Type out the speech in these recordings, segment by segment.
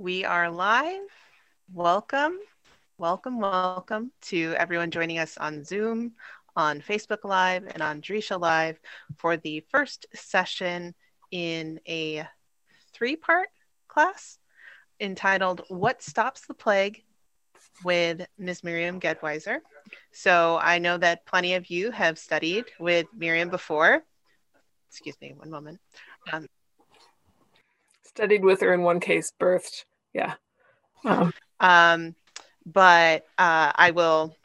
we are live. Welcome, welcome, welcome to everyone joining us on Zoom, on Facebook Live, and on Drisha Live for the first session in a three part class entitled What Stops the Plague with Ms. Miriam Gedwiser. So I know that plenty of you have studied with Miriam before. Excuse me, one moment. Um, studied with her in one case, birthed yeah. Um, um, but uh, I will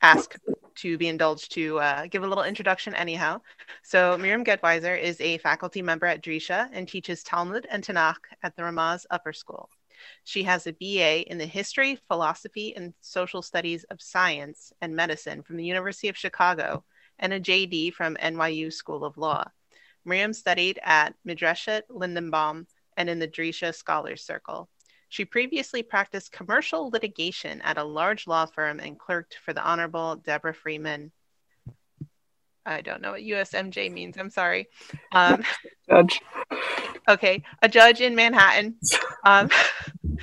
ask to be indulged to uh, give a little introduction anyhow. So Miriam Gedwiser is a faculty member at Drisha and teaches Talmud and Tanakh at the Ramaz Upper School. She has a BA in the History, Philosophy, and Social Studies of Science and Medicine from the University of Chicago and a JD from NYU School of Law. Miriam studied at Midreshet Lindenbaum and in the Drisha Scholars Circle. She previously practiced commercial litigation at a large law firm and clerked for the Honorable Debra Freeman. I don't know what USMJ means. I'm sorry. Um, judge. Okay, a judge in Manhattan. Um,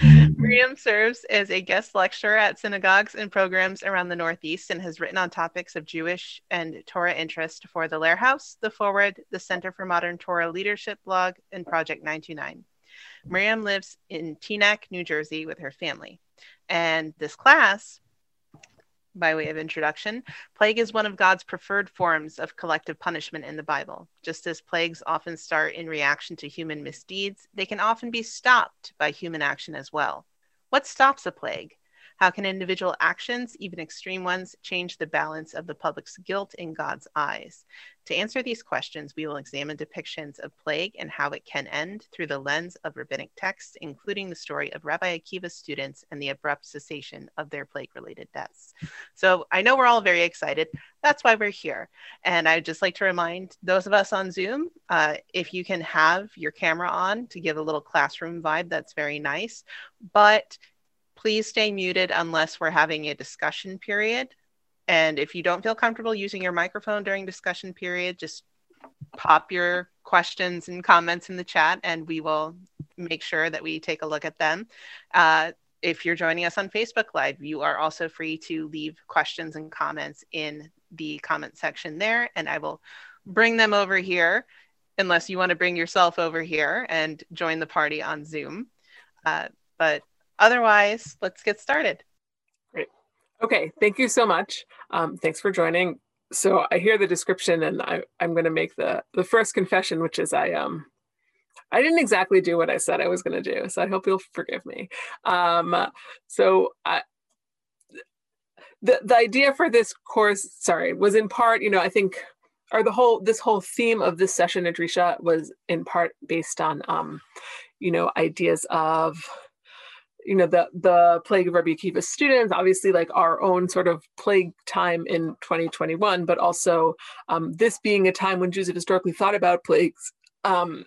Miriam serves as a guest lecturer at synagogues and programs around the Northeast and has written on topics of Jewish and Torah interest for the Lehrhaus, the Forward, the Center for Modern Torah Leadership blog, and Project 929. Miriam lives in Teaneck, New Jersey with her family. And this class, by way of introduction, plague is one of God's preferred forms of collective punishment in the Bible. Just as plagues often start in reaction to human misdeeds, they can often be stopped by human action as well. What stops a plague? How can individual actions, even extreme ones, change the balance of the public's guilt in God's eyes? To answer these questions, we will examine depictions of plague and how it can end through the lens of rabbinic texts, including the story of Rabbi Akiva's students and the abrupt cessation of their plague related deaths. So I know we're all very excited. That's why we're here. And I'd just like to remind those of us on Zoom uh, if you can have your camera on to give a little classroom vibe, that's very nice. But please stay muted unless we're having a discussion period. And if you don't feel comfortable using your microphone during discussion period, just pop your questions and comments in the chat and we will make sure that we take a look at them. Uh, if you're joining us on Facebook Live, you are also free to leave questions and comments in the comment section there, and I will bring them over here unless you want to bring yourself over here and join the party on Zoom. Uh, but otherwise, let's get started. Great. Okay, thank you so much. Um, thanks for joining. So I hear the description, and I, I'm going to make the the first confession, which is I um I didn't exactly do what I said I was going to do, so I hope you'll forgive me. Um, so I, the the idea for this course, sorry, was in part, you know, I think, or the whole this whole theme of this session at Drisha was in part based on, um, you know, ideas of you know the the plague of Rabbi Akiva students, obviously like our own sort of plague time in 2021, but also um, this being a time when Jews have historically thought about plagues um,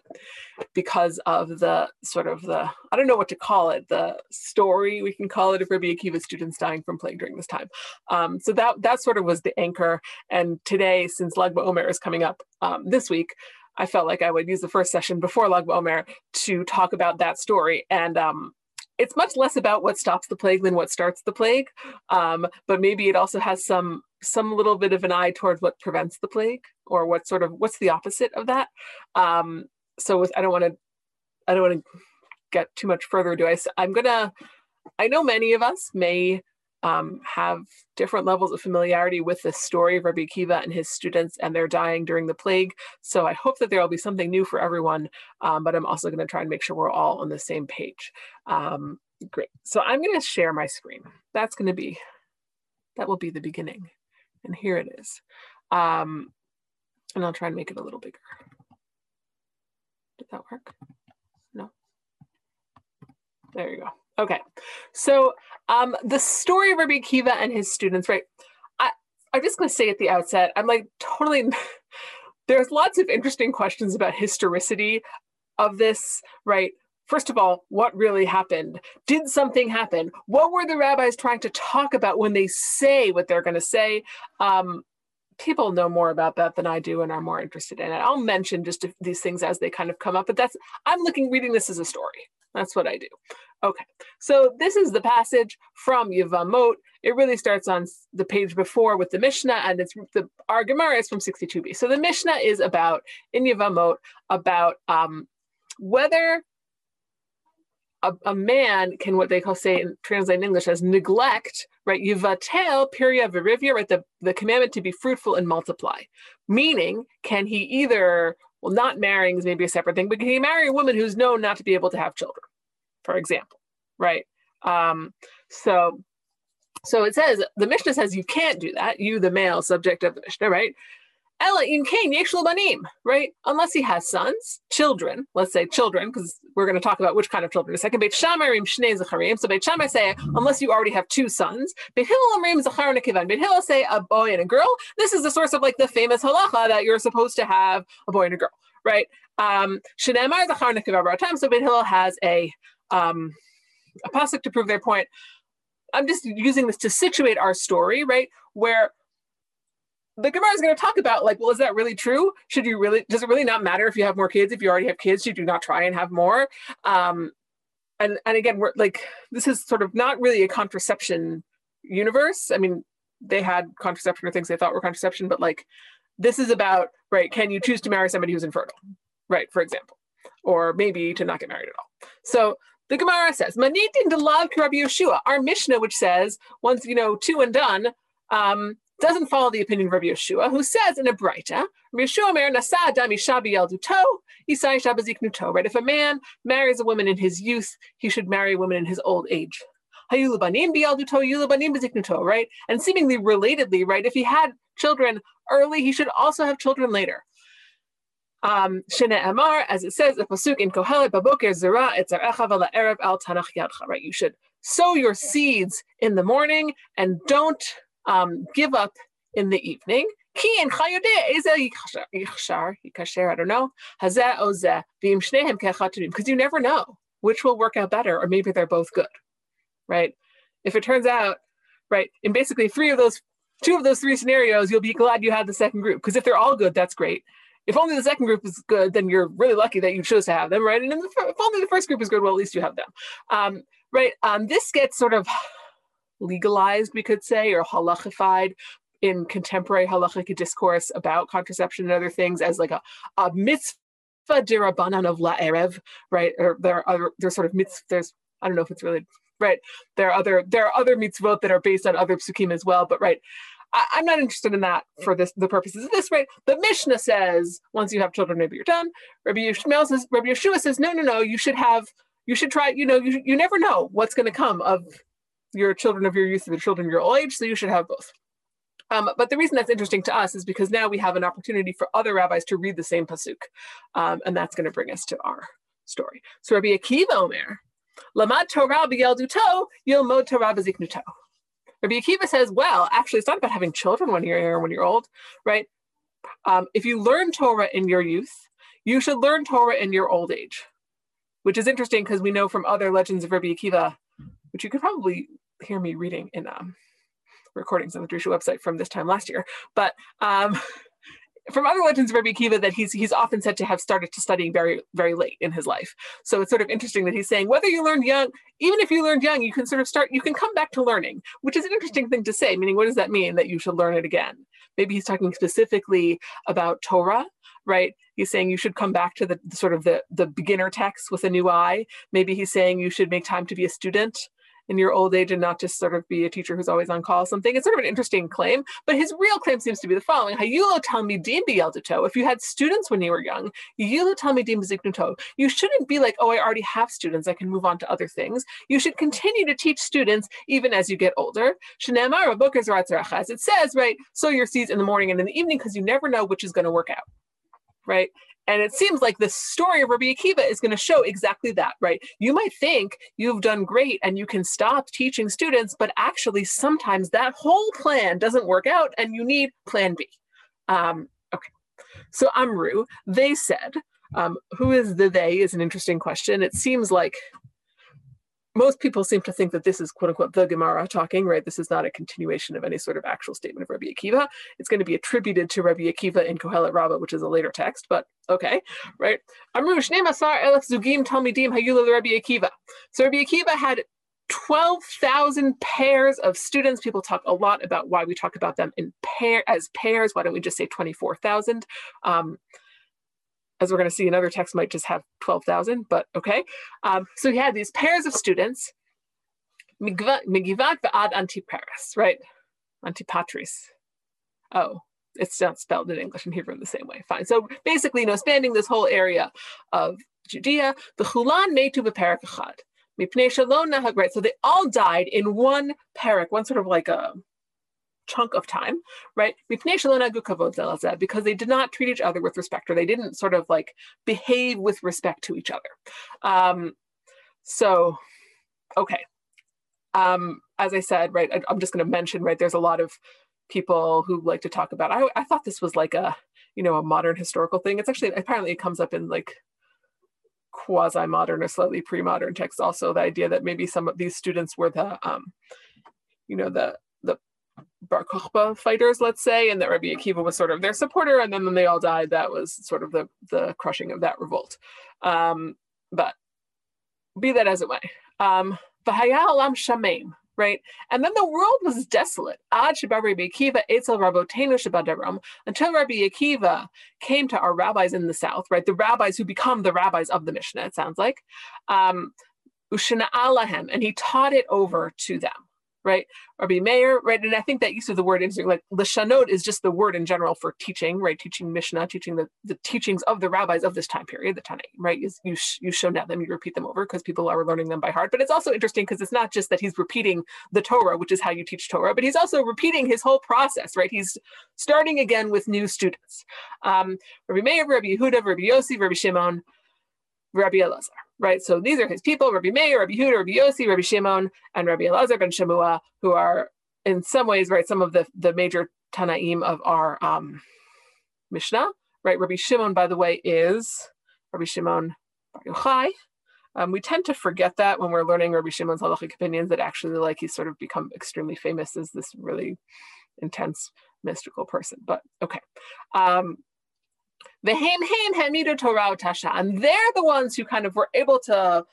because of the sort of the I don't know what to call it the story we can call it of Rabbi Akiva students dying from plague during this time. Um, so that that sort of was the anchor. And today, since Lag BaOmer is coming up um, this week. I felt like I would use the first session before Lag BaOmer to talk about that story. And um, it's much less about what stops the plague than what starts the plague um, but maybe it also has some some little bit of an eye towards what prevents the plague or what sort of what's the opposite of that. Um, so with, i don't want to i don't want to get too much further do i? I'm gonna i know many of us may um, have different levels of familiarity with the story of Rabbi Akiva and his students and their dying during the plague. So I hope that there will be something new for everyone, um, but I'm also going to try and make sure we're all on the same page. Um, great. So I'm going to share my screen. That's going to be, that will be the beginning. And here it is. Um, and I'll try and make it a little bigger. Did that work? No. There you go. Okay, so um, the story of Rabbi Kiva and his students, right? I, I'm just going to say at the outset, I'm like totally. there's lots of interesting questions about historicity of this, right? First of all, what really happened? Did something happen? What were the rabbis trying to talk about when they say what they're going to say? Um, people know more about that than I do and are more interested in it. I'll mention just these things as they kind of come up, but that's I'm looking reading this as a story, That's what I do. Okay, so this is the passage from Yevamot. It really starts on the page before with the Mishnah, and it's the our Gemara is from 62b. So the Mishnah is about in Yevamot about um, whether a, a, man can what they call say translate in English as neglect, right? Yivatel piria virivia, right? The, the commandment to be fruitful and multiply. Meaning, can he either, well, not marrying is maybe a separate thing, but can he marry a woman who's known not to be able to have children, for example, right? Um, so so it says the Mishnah says you can't do that, you the male subject of the Mishnah, right? Ella in Cain banim, right? Unless he has sons, children, let's say children, because we're going to talk about which kind of children in a second. Beit Shamarim Shnei Zacharim. So Beit Shammai say, unless you already have two sons. Beit Hillel Amrim Zachar and a Kivan. Beit Hillel say a boy and a girl. This is the source of like the famous halacha that you're supposed to have a boy and a girl, right? Um, Shneimar Zachar and a Kivan So Beit Hillel has a um, a pasuk to prove their point. I'm just using this to situate our story, right? Where the Gemara is going to talk about like, well, is that really true? Should you really? Does it really not matter if you have more kids? If you already have kids, should you not try and have more? Um, and and again, we're like, this is sort of not really a contraception universe. I mean, they had contraception or things they thought were contraception, but like, this is about right. Can you choose to marry somebody who's infertile, right? For example, or maybe to not get married at all. So the Gemara says, "Manitin de love Rabbi Yeshua." Our Mishnah, which says once you know two and done. Um, doesn't follow the opinion of Rabbi Yeshua, who says in a Rabbi Yeshua mer nasa adam ishabi yelduto, isai shabaziknuto, right? If a man marries a woman in his youth, he should marry a woman in his old age. Hayulabanim biyalduto, yulabanim baziknuto, right? And seemingly relatedly, right? If he had children early, he should also have children later. Um, Shene Amar, as it says, the pasuk in Kohelet, Baboker Zera, Etzarecha Vala Erev Al Tanach Yadcha, right? You should sow your seeds in the morning and don't um, give up in the evening. I don't know. Because you never know which will work out better, or maybe they're both good, right? If it turns out, right, in basically three of those, two of those three scenarios, you'll be glad you had the second group. Because if they're all good, that's great. If only the second group is good, then you're really lucky that you chose to have them, right? And if only the first group is good, well, at least you have them, um, right? Um, this gets sort of legalized, we could say, or halachified in contemporary halachic discourse about contraception and other things as like a, a mitzvah dirabanan of la erev, right? Or there are other, there's sort of mitzvah, there's, I don't know if it's really, right? There are other, there are other mitzvot that are based on other psukim as well, but right, I, am not interested in that for this the purposes of this, right? The Mishnah says once you have children, maybe you're done. Rabbi Yishmael says, Rabbi Yeshua says, no, no, no, you should have, you should try, you know, you, you never know what's going to come of your children of your youth and the children of your old age, so you should have both. Um, but the reason that's interesting to us is because now we have an opportunity for other rabbis to read the same pasuk, um, and that's going to bring us to our story. So Rabbi Akiva Omer, Lamad Torah b'yelduto, yilmod Torah b'ziknuto. Rabbi Akiva says, well, actually, it's not about having children when you're when you're old, right? Um, if you learn Torah in your youth, you should learn Torah in your old age, which is interesting because we know from other legends of Rabbi Akiva, which you could probably hear me reading in um, recordings on the Drisha website from this time last year. But um, from other legends of Rabbi Akiva that he's he's often said to have started to studying very very late in his life. So it's sort of interesting that he's saying whether you learned young, even if you learned young, you can sort of start you can come back to learning, which is an interesting thing to say. Meaning, what does that mean that you should learn it again? Maybe he's talking specifically about Torah, right? He's saying you should come back to the, the sort of the the beginner text with a new eye. Maybe he's saying you should make time to be a student in your old age and not just sort of be a teacher who's always on call something. It's sort of an interesting claim, but his real claim seems to be the following. Hayulo talmidim biyelduto. If you had students when you were young, yulo talmidim beziknuto. You shouldn't be like, oh, I already have students. I can move on to other things. You should continue to teach students even as you get older. As it says, right, sow your seeds in the morning and in the evening because you never know which is going to work out right? And it seems like the story of Rabbi Akiva is going to show exactly that, right? You might think you've done great and you can stop teaching students, but actually sometimes that whole plan doesn't work out and you need plan B. Um, okay. So Amru, they said, um, who is the they is an interesting question. It seems like most people seem to think that this is quote unquote the Gemara talking, right? This is not a continuation of any sort of actual statement of Rabbi Akiva. It's going to be attributed to Rabbi Akiva in Kohelet Rabbah, which is a later text, but okay, right? Amru Masar Elef Zugim Talmidim Hayula Rabbi Akiva. So Rabbi Akiva had 12,000 pairs of students. People talk a lot about why we talk about them in pair as pairs. Why don't we just say 24,000? Um, as we're going to see, another text might just have 12,000, but okay. Um, so he had these pairs of students, Migivat v'ad Antiparis, right? Antipatris. Oh, it's not spelled in English and Hebrew in the same way. Fine. So basically, you know, spanning this whole area of Judea, the Chulan metu b'perak echad. Right. So they all died in one parak, one sort of like a chunk of time, right? Because they did not treat each other with respect, or they didn't sort of like behave with respect to each other. Um, so, okay. Um, as I said, right, I, am just going to mention, right, there's a lot of people who like to talk about, I, I thought this was like a, you know, a modern historical thing. It's actually, apparently it comes up in like quasi-modern or slightly pre-modern texts also, the idea that maybe some of these students were the, um, you know, the Bar Kokhba fighters, let's say, and that Rabbi Akiva was sort of their supporter, and then when they all died, that was sort of the the crushing of that revolt. Um, but be that as it may, um, alam shamim, right? And then the world was desolate. Ad Rabbi Akiva etzel rabotenu shabadaram until Rabbi Akiva came to our rabbis in the south, right? The rabbis who become the rabbis of the Mishnah, it sounds like. Um, Ushana alahem, and he taught it over to them right? Rabbi Meir, right? And I think that use of the word is like Lishanot is just the word in general for teaching, right? Teaching Mishnah, teaching the, the teachings of the rabbis of this time period, the Tanaim, right? You you show them, you repeat them over because people are learning them by heart. But it's also interesting because it's not just that he's repeating the Torah, which is how you teach Torah, but he's also repeating his whole process, right? He's starting again with new students. Um, Rabbi Meir, Rabbi Yehuda, Rabbi Yossi, Rabbi Shimon, Rabbi Elazar right? So these are his people, Rabbi Meir, Rabbi Huda, Rabbi Yossi, Rabbi Shimon, and Rabbi Elazar ben Shemua, who are in some ways, right, some of the, the major Tanaim of our um, Mishnah, right? Rabbi Shimon, by the way, is Rabbi Shimon Bar Yochai. Um, we tend to forget that when we're learning Rabbi Shimon's halachic opinions, that actually, like, he's sort of become extremely famous as this really intense mystical person. But okay. Um, And they're the ones who kind of were able to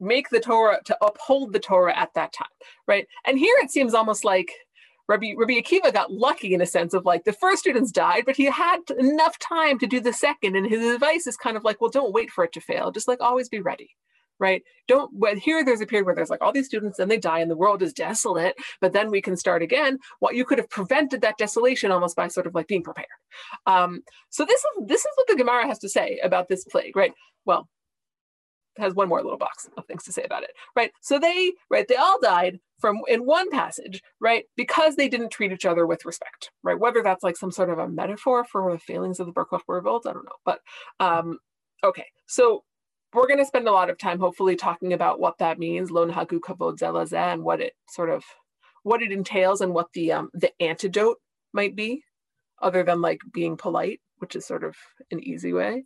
make the Torah, to uphold the Torah at that time, right? And here it seems almost like Rabbi, Rabbi Akiva got lucky in a sense of like the first students died, but he had enough time to do the second. And his advice is kind of like, well, don't wait for it to fail. Just like always be ready, right? Don't, well, here there's a period where there's like all these students and they die and the world is desolate, but then we can start again. What you could have prevented that desolation almost by sort of like being prepared. Um, so this is, this is what the Gemara has to say about this plague, right? Well, has one more little box of things to say about it, right? So they, right, they all died from in one passage, right, because they didn't treat each other with respect, right? Whether that's like some sort of a metaphor for the failings of the Kokhba revolt, I don't know, but um, okay. So we're going to spend a lot of time hopefully talking about what that means lon hagu kavod zelazeh and what it sort of what it entails and what the um, the antidote might be other than like being polite which is sort of an easy way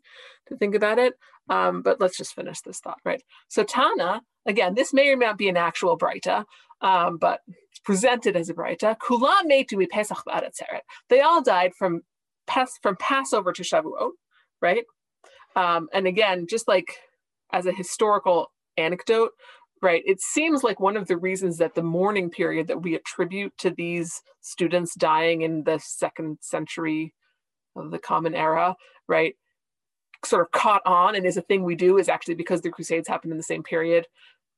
to think about it. Um, but let's just finish this thought right? So tana again this may or may not be an actual breita um, but presented as a breita kulam metu pesach they all died from from passover to shavuot right? Um, and again just like as a historical anecdote, right? It seems like one of the reasons that the mourning period that we attribute to these students dying in the second century of the Common Era, right, sort of caught on and is a thing we do is actually because the Crusades happened in the same period,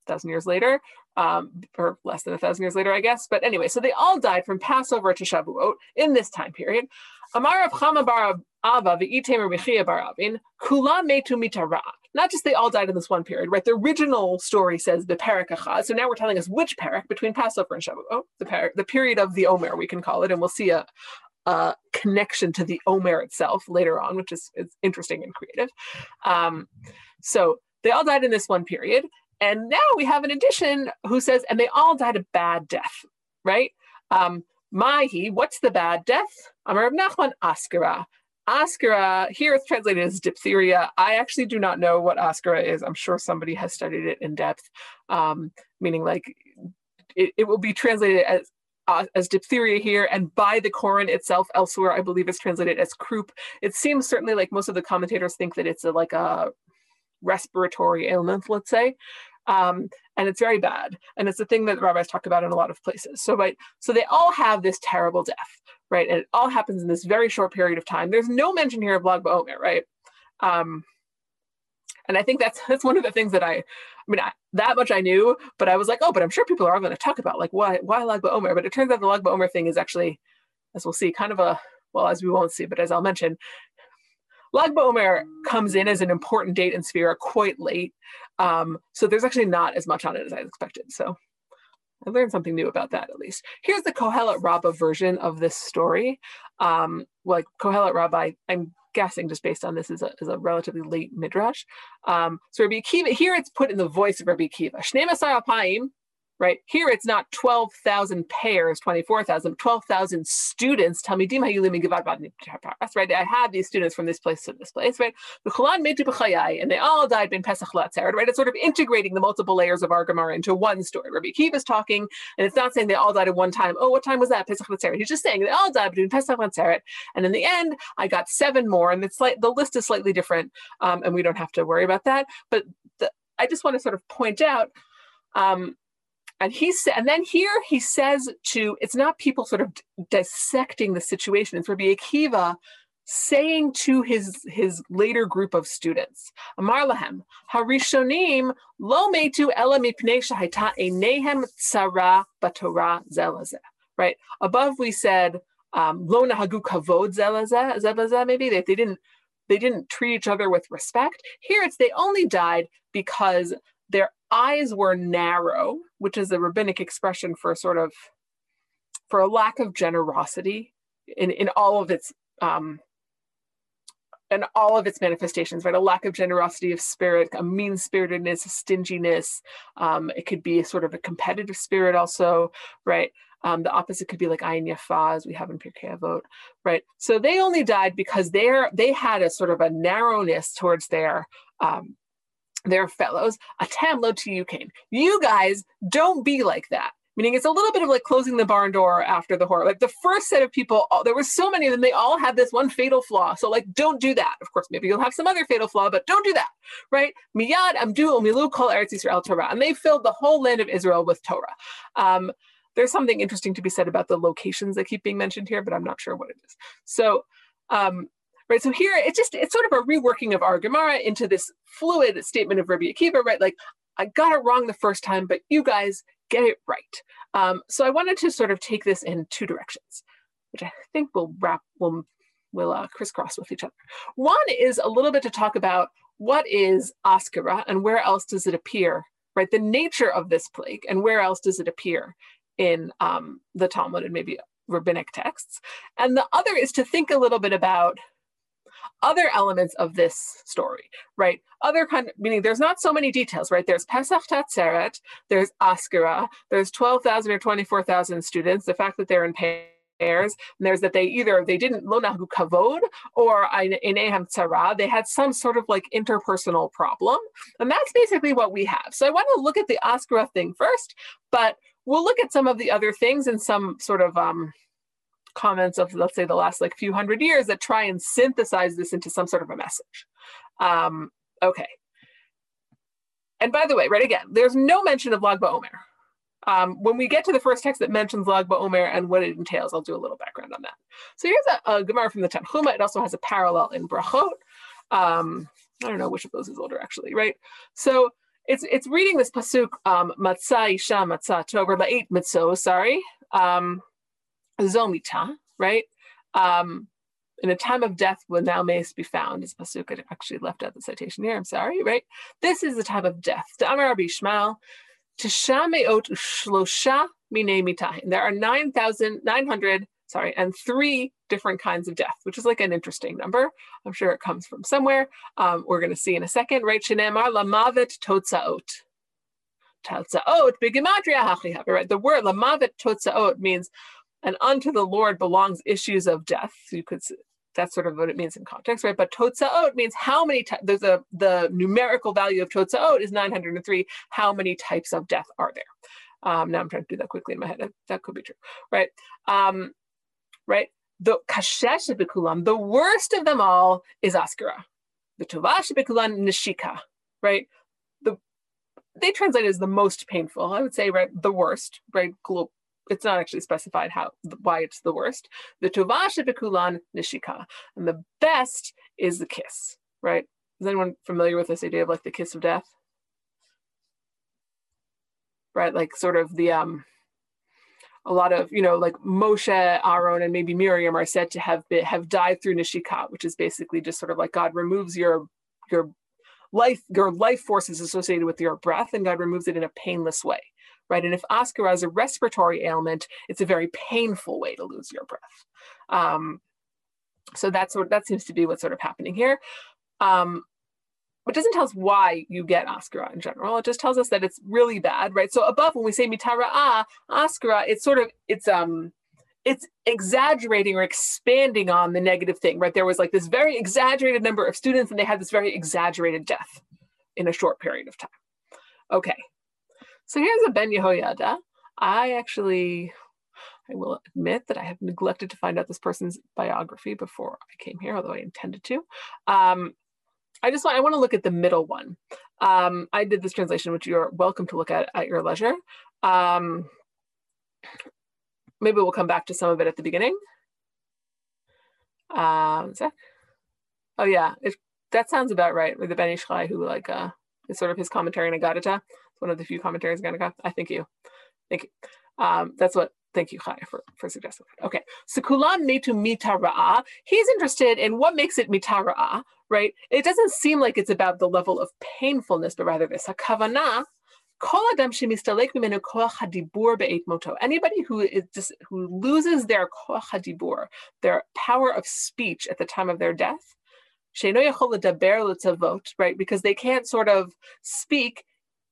thousand years later, um, or less than a thousand years later, I guess. But anyway, so they all died from Passover to Shavuot in this time period. Amar of Chama bar Ava v'item bar Avin, kula metu mitara not just they all died in this one period, right? The original story says the Parak. So now we're telling us which Parak between Passover and Shavuot, the, parak, the period of the Omer, we can call it, and we'll see a, a connection to the Omer itself later on, which is, is interesting and creative. Um, so they all died in this one period. And now we have an addition who says, and they all died a bad death, right? Um, Mahi, what's the bad death? Amar Nachman Askara. Askara, here it's translated as diphtheria. I actually do not know what Askara is. I'm sure somebody has studied it in depth, um, meaning like it, it will be translated as uh, as diphtheria here, and by the Koren itself elsewhere, I believe it's translated as croup. It seems certainly like most of the commentators think that it's a, like a respiratory ailment, let's say. Um, and it's very bad. And it's a thing that rabbis talk about in a lot of places. So, so they all have this terrible death, right? And it all happens in this very short period of time. There's no mention here of Lag BaOmer, right? Um, and I think that's that's one of the things that I, I mean, I, that much I knew, but I was like, oh, but I'm sure people are all going to talk about like why why Lag BaOmer. But it turns out the Lag BaOmer thing is actually, as we'll see, kind of a well, as we won't see, but as I'll mention, Lag BaOmer comes in as an important date in Sefira quite late. Um, so there's actually not as much on it as I expected. So I learned something new about that at least. Here's the Kohelet Rabbah version of this story. Um, like Kohelet Rabbah, I'm guessing just based on this is a, is a relatively late midrash. Um, so Rabbi Akiva, here it's put in the voice of Rabbi Akiva. Shnei Apayim, right? Here it's not 12,000 pairs, 24,000, 12,000 students. Talmidim right? I had these students from this place to this place, right? And they all died in Pesach Latzeret, right? It's sort of integrating the multiple layers of our Gemara into one story. Rabbi Akiva is talking, and it's not saying they all died at one time. Oh, what time was that? Pesach Latzeret. He's just saying they all died between Pesach Latzeret. And in the end, I got seven more, and it's like the list is slightly different, um, and we don't have to worry about that. But the, I just want to sort of point out um, and he said, and then here he says to, it's not people sort of dissecting the situation. It's Rabbi Akiva saying to his his later group of students, Amar lahem, harishonim lo metu ela mipnei enehem tzara batorah zelazeh. Right above, we said um, lo nahagu kavod zelazeh, maybe they, they didn't they didn't treat each other with respect. Here it's they only died because their eyes were narrow, which is a rabbinic expression for a sort of for a lack of generosity in, in all of its um, and all of its manifestations, right? A lack of generosity of spirit, a mean spiritedness, a stinginess. Um, it could be a sort of a competitive spirit, also, right? Um, the opposite could be like Ayin Yafa, as we have in Pirkei Avot, right? So they only died because they're they had a sort of a narrowness towards their um, their fellows, a lo to you came. You guys don't be like that. Meaning it's a little bit of like closing the barn door after the horror. Like the first set of people, there were so many of them, they all had this one fatal flaw. So like, don't do that. Of course, maybe you'll have some other fatal flaw, but don't do that, right? Miyad amdu umilu kol eretz Yisrael Torah. And they filled the whole land of Israel with Torah. Um, there's something interesting to be said about the locations that keep being mentioned here, but I'm not sure what it is. So um, right? So here it's just it's sort of a reworking of our Gemara into this fluid statement of Rabbi Akiva, right? Like I got it wrong the first time, but you guys get it right. Um, so I wanted to sort of take this in two directions, which I think will wrap will will uh, crisscross with each other. One is a little bit to talk about what is Askara and where else does it appear, right? The nature of this plague and where else does it appear in um, the Talmud and maybe rabbinic texts. And the other is to think a little bit about other elements of this story, right? Other kind of, meaning there's not so many details, right? There's Pesach Tatzeret, there's Askara, there's 12,000 or 24,000 students, the fact that they're in pairs, and there's that they either they didn't lonahu kavod or in ehem tzara they had some sort of like interpersonal problem and that's basically what we have so i want to look at the askara thing first but we'll look at some of the other things and some sort of um, comments of let's say the last like few hundred years that try and synthesize this into some sort of a message. Um, okay. And by the way, right again, there's no mention of Lag BaOmer. Um, when we get to the first text that mentions Lag BaOmer and what it entails, I'll do a little background on that. So here's a, a Gemara from the Tanhuma. It also has a parallel in Brachot. Um, I don't know which of those is older actually, right? So it's it's reading this pasuk um, matzah isha matzah tover la'it mitzo, sorry. Um, zomita, right? Um, in a time of death when thou mayest be found, as Pasuk actually left out the citation here, I'm sorry, right? This is the time of death. To Amar Rabbi Shmuel, Tishameot Shlosha Mine Mitahin. There are 9,900, sorry, and three different kinds of death, which is like an interesting number. I'm sure it comes from somewhere. Um, we're going to see in a second, right? Shenemar Lamavet Totzaot. Totzaot, Bigimatria right? The word Lamavet Totzaot means and unto the Lord belongs issues of death. You could that's sort of what it means in context, right? But totzaot means how many times, there's a, the numerical value of totzaot is 903. How many types of death are there? Um, now I'm trying to do that quickly in my head. That could be true, right? Um, right? The kashesh bikulam, the worst of them all is askara. The tovash bikulan nishika, right? The they translate as the most painful. I would say, right, the worst, right? It's not actually specified how why it's the worst. The tovash bikulan nishika, and the best is the kiss, right? Is anyone familiar with this idea of like the kiss of death? right? Like sort of the um a lot of you know like Moshe, Aaron, and maybe Miriam are said to have been, have died through nishika, which is basically just sort of like God removes your your life your life force is associated with your breath, and God removes it in a painless way, right? And if askara is a respiratory ailment, it's a very painful way to lose your breath. Um, so that's what that seems to be what's sort of happening here. Um, it doesn't tell us why you get askara in general. It just tells us that it's really bad, right? So above, when we say mitara askara, it's sort of it's um it's exaggerating or expanding on the negative thing, right? There was like this very exaggerated number of students, and they had this very exaggerated death in a short period of time. Okay, so here's a Ben Yehoyada. I actually, I will admit that I have neglected to find out this person's biography before I came here, although I intended to. Um, I just want, I want to look at the middle one. Um, I did this translation, which you're welcome to look at at your leisure. Um, maybe we'll come back to some of it at the beginning. Um, oh yeah, it, that sounds about right. With the Ben Ish Chai, who like uh, is sort of his commentary in Agadata. One of the few commentaries Agadata. I thank you. Thank you. Um, that's what Thank you, Chai, for, for suggesting that. Okay, so kulam netu mitara'a. He's interested in what makes it mitara'a, right? It doesn't seem like it's about the level of painfulness, but rather this. Hakavana, Anybody who is just who loses their hadibur, their power of speech at the time of their death, right? Because they can't sort of speak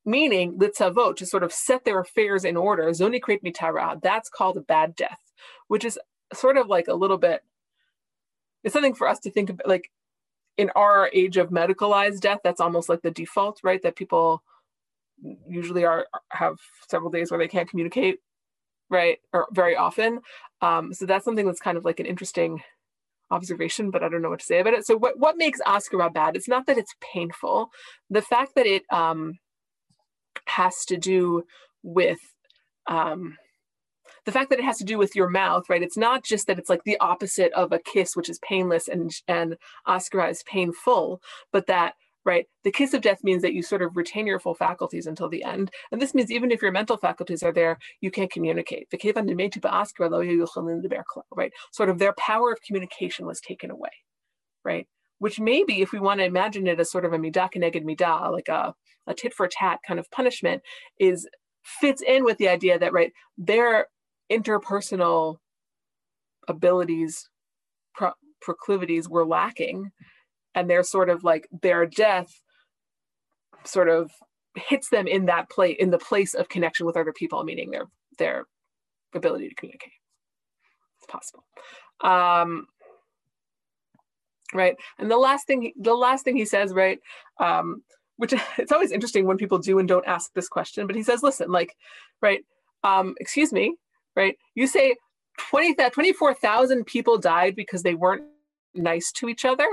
meaning litzavot, to sort of set their affairs in order, zoni create mitara, that's called a bad death, which is sort of like a little bit, it's something for us to think about, like in our age of medicalized death, that's almost like the default, right? That people usually are have several days where they can't communicate, right? Or very often. Um, so that's something that's kind of like an interesting observation, but I don't know what to say about it. So what, what makes askara bad? It's not that it's painful. The fact that it um, has to do with um, the fact that it has to do with your mouth, right? It's not just that it's like the opposite of a kiss, which is painless and and askara is painful, but that right the kiss of death means that you sort of retain your full faculties until the end. And this means even if your mental faculties are there you can't communicate. Right? Sort of their power of communication was taken away right which maybe if we want to imagine it as sort of a midah keneged midah like a a tit for tat kind of punishment is fits in with the idea that right their interpersonal abilities pro- proclivities were lacking and they're sort of like their death sort of hits them in that place in the place of connection with other people meaning their their ability to communicate. It's possible. Um right and the last thing the last thing he says right um which it's always interesting when people do and don't ask this question, but he says, listen, like, right, um, excuse me, right, you say 20, 24,000 people died because they weren't nice to each other.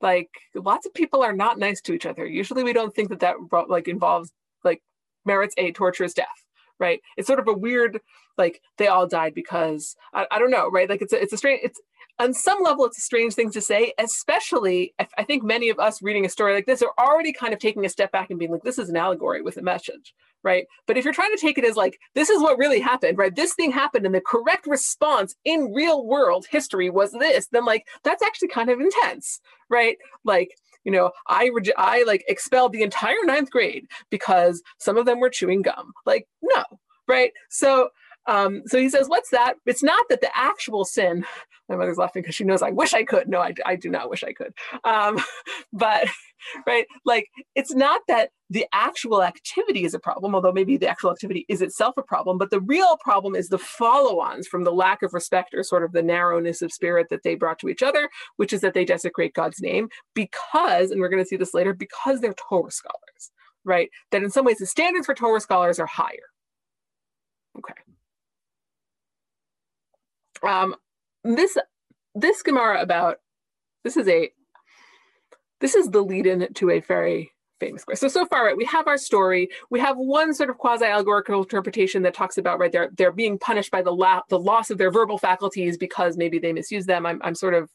Like lots of people are not nice to each other. Usually we don't think that that like involves like merits a torturous death right it's sort of a weird like they all died because I, I don't know right like it's a, it's a strange it's on some level, it's a strange thing to say, especially I think many of us reading a story like this are already kind of taking a step back and being like, this is an allegory with a message, right? But if you're trying to take it as like, this is what really happened, right? This thing happened and the correct response in real world history was this, then like, that's actually kind of intense, right? Like, you know, I, rege- I like expelled the entire ninth grade because some of them were chewing gum. Like, no, right? So Um, so he says, what's that? It's not that the actual sin, my mother's laughing because she knows I wish I could. No, I, I do not wish I could. Um, but, right, like it's not that the actual activity is a problem, although maybe the actual activity is itself a problem, but the real problem is the follow ons from the lack of respect or sort of the narrowness of spirit that they brought to each other, which is that they desecrate God's name because, and we're going to see this later, because they're Torah scholars, right? That in some ways the standards for Torah scholars are higher. Okay. Um, this this Gemara about this is a this is the lead in to a very famous story. So so far, right, we have our story. We have one sort of quasi allegorical interpretation that talks about right they're they're being punished by the la- the loss of their verbal faculties because maybe they misuse them. I'm I'm sort of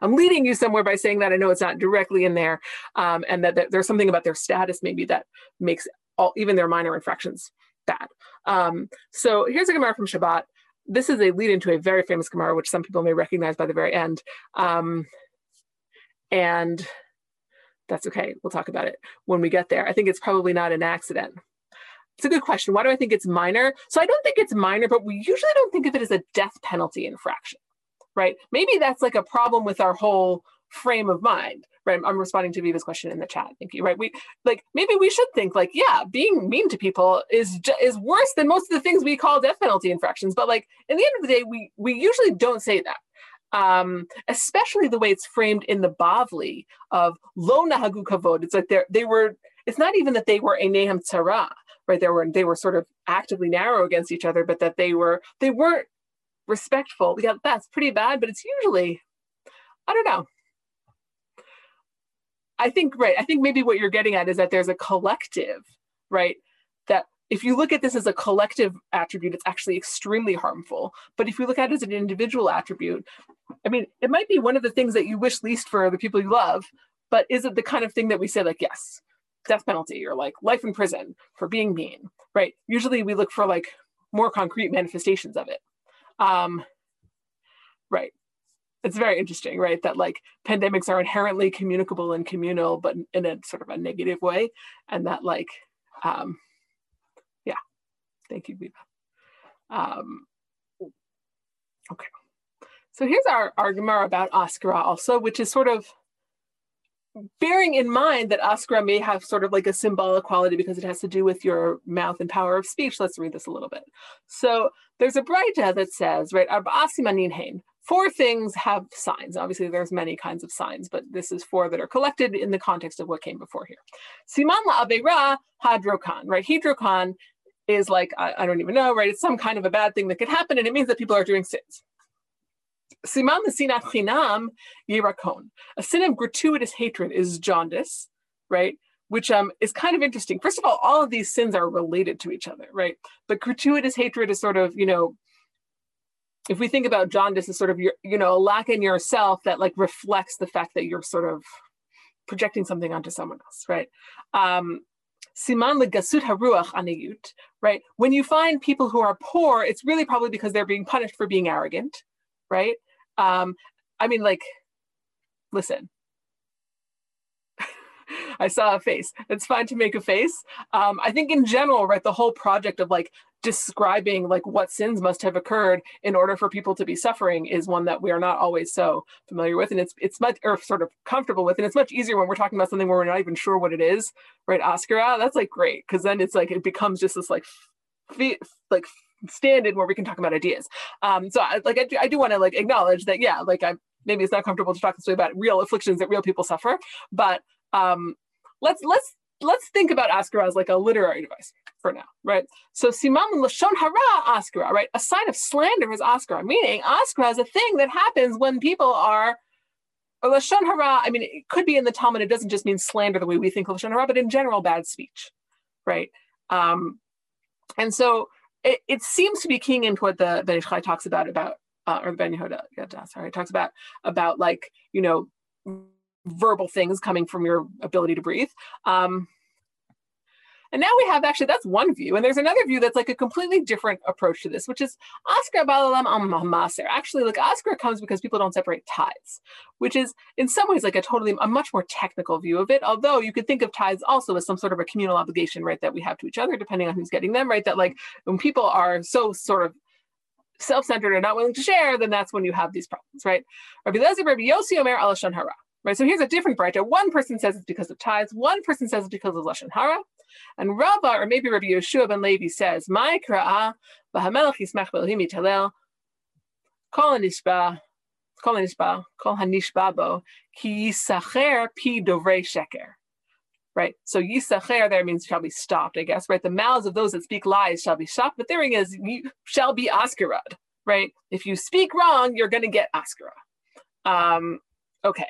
I'm leading you somewhere by saying that I know it's not directly in there, um, and that, that, there's something about their status maybe that makes all even their minor infractions bad. Um, so here's a Gemara from Shabbat this is a lead into a very famous Gemara, which some people may recognize by the very end. Um, and that's okay. We'll talk about it when we get there. I think it's probably not an accident. It's a good question. Why do I think it's minor? So I don't think it's minor, but we usually don't think of it as a death penalty infraction, right? Maybe that's like a problem with our whole frame of mind right i'm responding to viva's question in the chat thank you right we like maybe we should think like yeah being mean to people is is worse than most of the things we call death penalty infractions but like in the end of the day we we usually don't say that um, especially the way it's framed in the Bavli of lo nahagu kavod. It's like they they were. It's not even that they were a nehem tzara, right? They were they were sort of actively narrow against each other, but that they were they weren't respectful. Yeah, that's pretty bad. But it's usually, I don't know. I think, right, I think maybe what you're getting at is that there's a collective, right? That if you look at this as a collective attribute, it's actually extremely harmful. But if you look at it as an individual attribute, I mean, it might be one of the things that you wish least for the people you love, but is it the kind of thing that we say, like, yes, death penalty or like life in prison for being mean, right? Usually we look for like more concrete manifestations of it. Um, right it's very interesting, right? That like pandemics are inherently communicable and communal, but in a sort of a negative way. And that like, um, yeah, thank you, Viva. Um, okay. So here's our argument about Askara also, which is sort of bearing in mind that Askara may have sort of like a symbolic quality because it has to do with your mouth and power of speech. Let's read this a little bit. So there's a Braita that says, right, Hain, four things have signs. Obviously, there's many kinds of signs, but this is four that are collected in the context of what came before here. Siman la avera hadrokan, right? Hidrokan is like, I, I, don't even know, right? It's some kind of a bad thing that could happen, and it means that people are doing sins. Siman la sinat chinam yirakon. A sin of gratuitous hatred is jaundice, right? Which um, is kind of interesting. First of all, all of these sins are related to each other, right? But gratuitous hatred is sort of, you know, if we think about jaundice as sort of your, you know, a lack in yourself that like reflects the fact that you're sort of projecting something onto someone else, right? Um, Siman legasut haruach aniyut, right? When you find people who are poor, it's really probably because they're being punished for being arrogant, right? Um, I mean, like, listen, I saw a face. It's fine to make a face. Um, I think in general, right, the whole project of like describing like what sins must have occurred in order for people to be suffering is one that we are not always so familiar with, and it's it's much or sort of comfortable with, and it's much easier when we're talking about something where we're not even sure what it is, right? Oscar, ah, that's like great because then it's like it becomes just this like like stand in where we can talk about ideas. Um, so I, like I do, I do want to like acknowledge that yeah, like I maybe it's not comfortable to talk this way about real afflictions that real people suffer, but um, let's let's let's think about Askara as like a literary device for now, right? So simam lashon hara Askara, right? A sign of slander is Askara, meaning Askara is a thing that happens when people are or lashon hara. I mean, it could be in the Talmud. It doesn't just mean slander the way we think of lashon hara, but in general, bad speech, right? Um, and so it, it seems to be keying into what the Ben Ish talks about about uh, or Ben Yehuda, sorry, talks about about like you know verbal things coming from your ability to breathe. Um, And now we have actually, that's one view. And there's another view that's like a completely different approach to this, which is Askar Balalam Maser. Actually, like Askar comes because people don't separate tithes, which is in some ways like a totally, a much more technical view of it. Although you could think of tithes also as some sort of a communal obligation, right, that we have to each other, depending on who's getting them, right? That like when people are so sort of self-centered and not willing to share, then that's when you have these problems, right? Rabbi Rabbi Yossi Omer Alashon Hara. Right, so here's a different brighter. One person says it's because of tithes. One person says it's because of lashon hara, and Rava or maybe Rabbi Yeshua ben Levi says, "My kra'ah v'hamelech yismach b'elohim yitalel kol hanishba kol hanishba kol hanishba bo ki yisacher pi dovrei sheker." Right, so yisacher there means shall be stopped, I guess. Right, the mouths of those that speak lies shall be stopped. But the thing is, you shall be askarad. Right, if you speak wrong, you're going to get askara. Um, okay,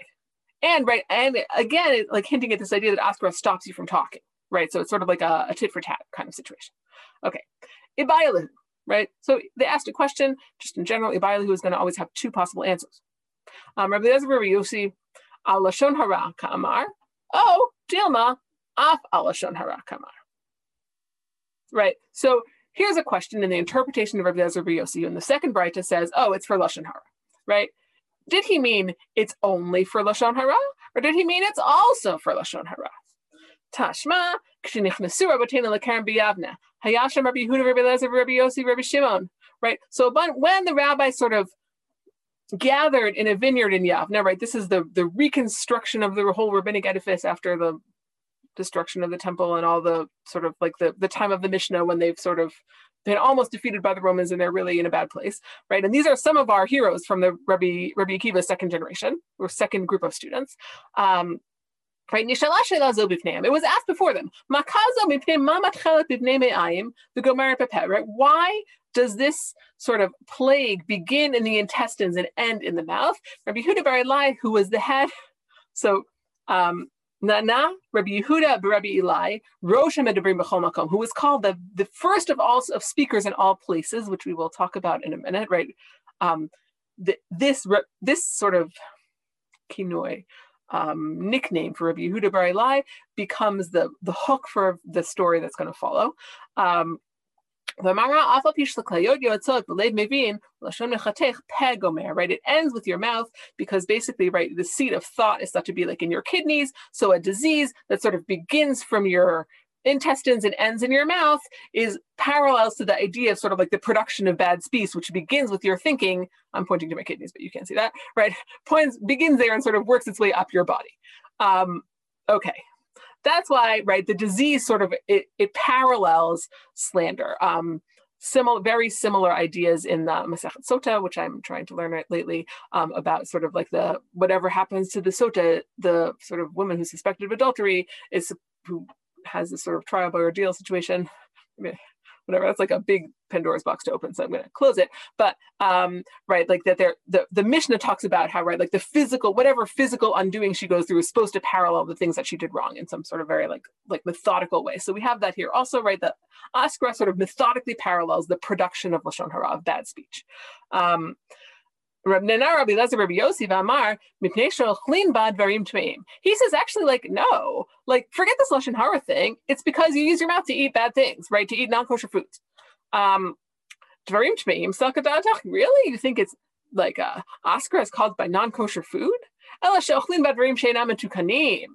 and right, and again, like hinting at this idea that Askara stops you from talking, right? So it's sort of like a, a tit for tat kind of situation. Okay, Ibayalihu, right? So they asked a question, just in general, Ibayalihu is going to always have two possible answers. Um, Rabbi Rabbi Yossi, al lashon hara Kamar, oh, Dilma, af al lashon hara Kamar. Right, so here's a question in the interpretation of Rabbi Rabbi Yossi, and the second Braita says, oh, it's for lashon hara, right? did he mean it's only for Lashon Hara? Or did he mean it's also for Lashon Hara? Tashma, lekarem biyavne, hayashem Rabbi Yehuda, Rabbi Lezer, Rabbi Yossi, Rabbi Shimon. Right. So when the rabbis sort of gathered in a vineyard in Yavne, right? This is the the reconstruction of the whole rabbinic edifice after the destruction of the temple and all the sort of like the the time of the Mishnah when they've sort of been almost defeated by the Romans and they're really in a bad place, right? And these are some of our heroes from the Rabbi, Rabbi Akiva's second generation or second group of students. Um? It was asked before them, the Gomer right? Why does this sort of plague begin in the intestines and end in the mouth? Rabbi Huda Bar Eli, who was the head, so um, Nana, Rabbi Yehuda, Rabbi Eli, Rosh Medabrim Makom, who was called the, the first of all of speakers in all places, which we will talk about in a minute, right? Um, the, this this sort of kinoi um, nickname for Rabbi Yehuda Bar Eli becomes the the hook for the story that's going to follow. Um, Right, it ends with your mouth because basically, right, the seat of thought is thought to be like in your kidneys. So a disease that sort of begins from your intestines and ends in your mouth is parallels to the idea of sort of like the production of bad speech, which begins with your thinking. I'm pointing to my kidneys, but you can't see that, right? Points begins there and sort of works its way up your body. Um, okay, that's why, right, the disease sort of it, it parallels slander. Um, similar, very similar ideas in the Masechet Sota, which I'm trying to learn lately, um, about sort of like the whatever happens to the Sota, the sort of woman who's suspected of adultery is who has this sort of trial by ordeal situation. I mean, whatever. That's like a big Pandora's box to open, so I'm going to close it. But um, right, like that, there the the Mishnah talks about how right, like the physical, whatever physical undoing she goes through is supposed to parallel the things that she did wrong in some sort of very like like methodical way. So we have that here. Also, right, that Askara sort of methodically parallels the production of lashon hara of bad speech. Um, he says actually, like, no, like, forget this lashon hara thing. It's because you use your mouth to eat bad things, right? To eat non-kosher foods. Um, really? You think it's like uh, Askara is caused by non-kosher food?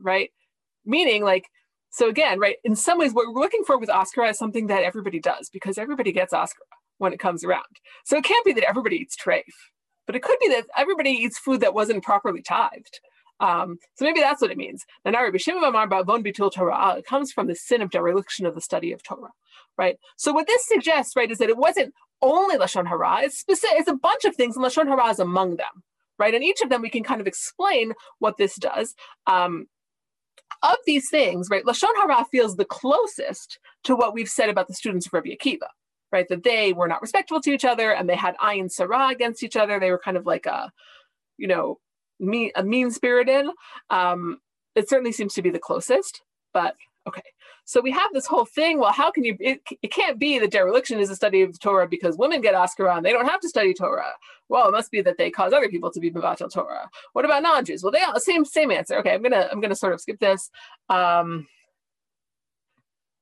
Right? Meaning, like, so again, right? In some ways, what we're looking for with Askara is something that everybody does because everybody gets Askara when it comes around. So it can't be that everybody eats treif but it could be that everybody eats food that wasn't properly tithed. Um, so maybe that's what it means. It comes from the sin of dereliction of the study of Torah, right? So what this suggests, right, is that it wasn't only lashon hara. It's specific. It's a bunch of things, and lashon hara is among them, right? And each of them we can kind of explain what this does. Um, of these things, right, lashon hara feels the closest to what we've said about the students of Rabbi Akiva, right? That they were not respectful to each other and they had ayin sarah against each other. They were kind of like a, you know, mean, a mean spirited. Um, it certainly seems to be the closest, but okay. So we have this whole thing. Well, how can you? It, it can't be that dereliction is a study of the Torah because women get Askara and they don't have to study Torah. Well, it must be that they cause other people to be Mavatel Torah. What about non-Jews? Well, they all same same answer. Okay, I'm gonna I'm gonna sort of skip this. Um,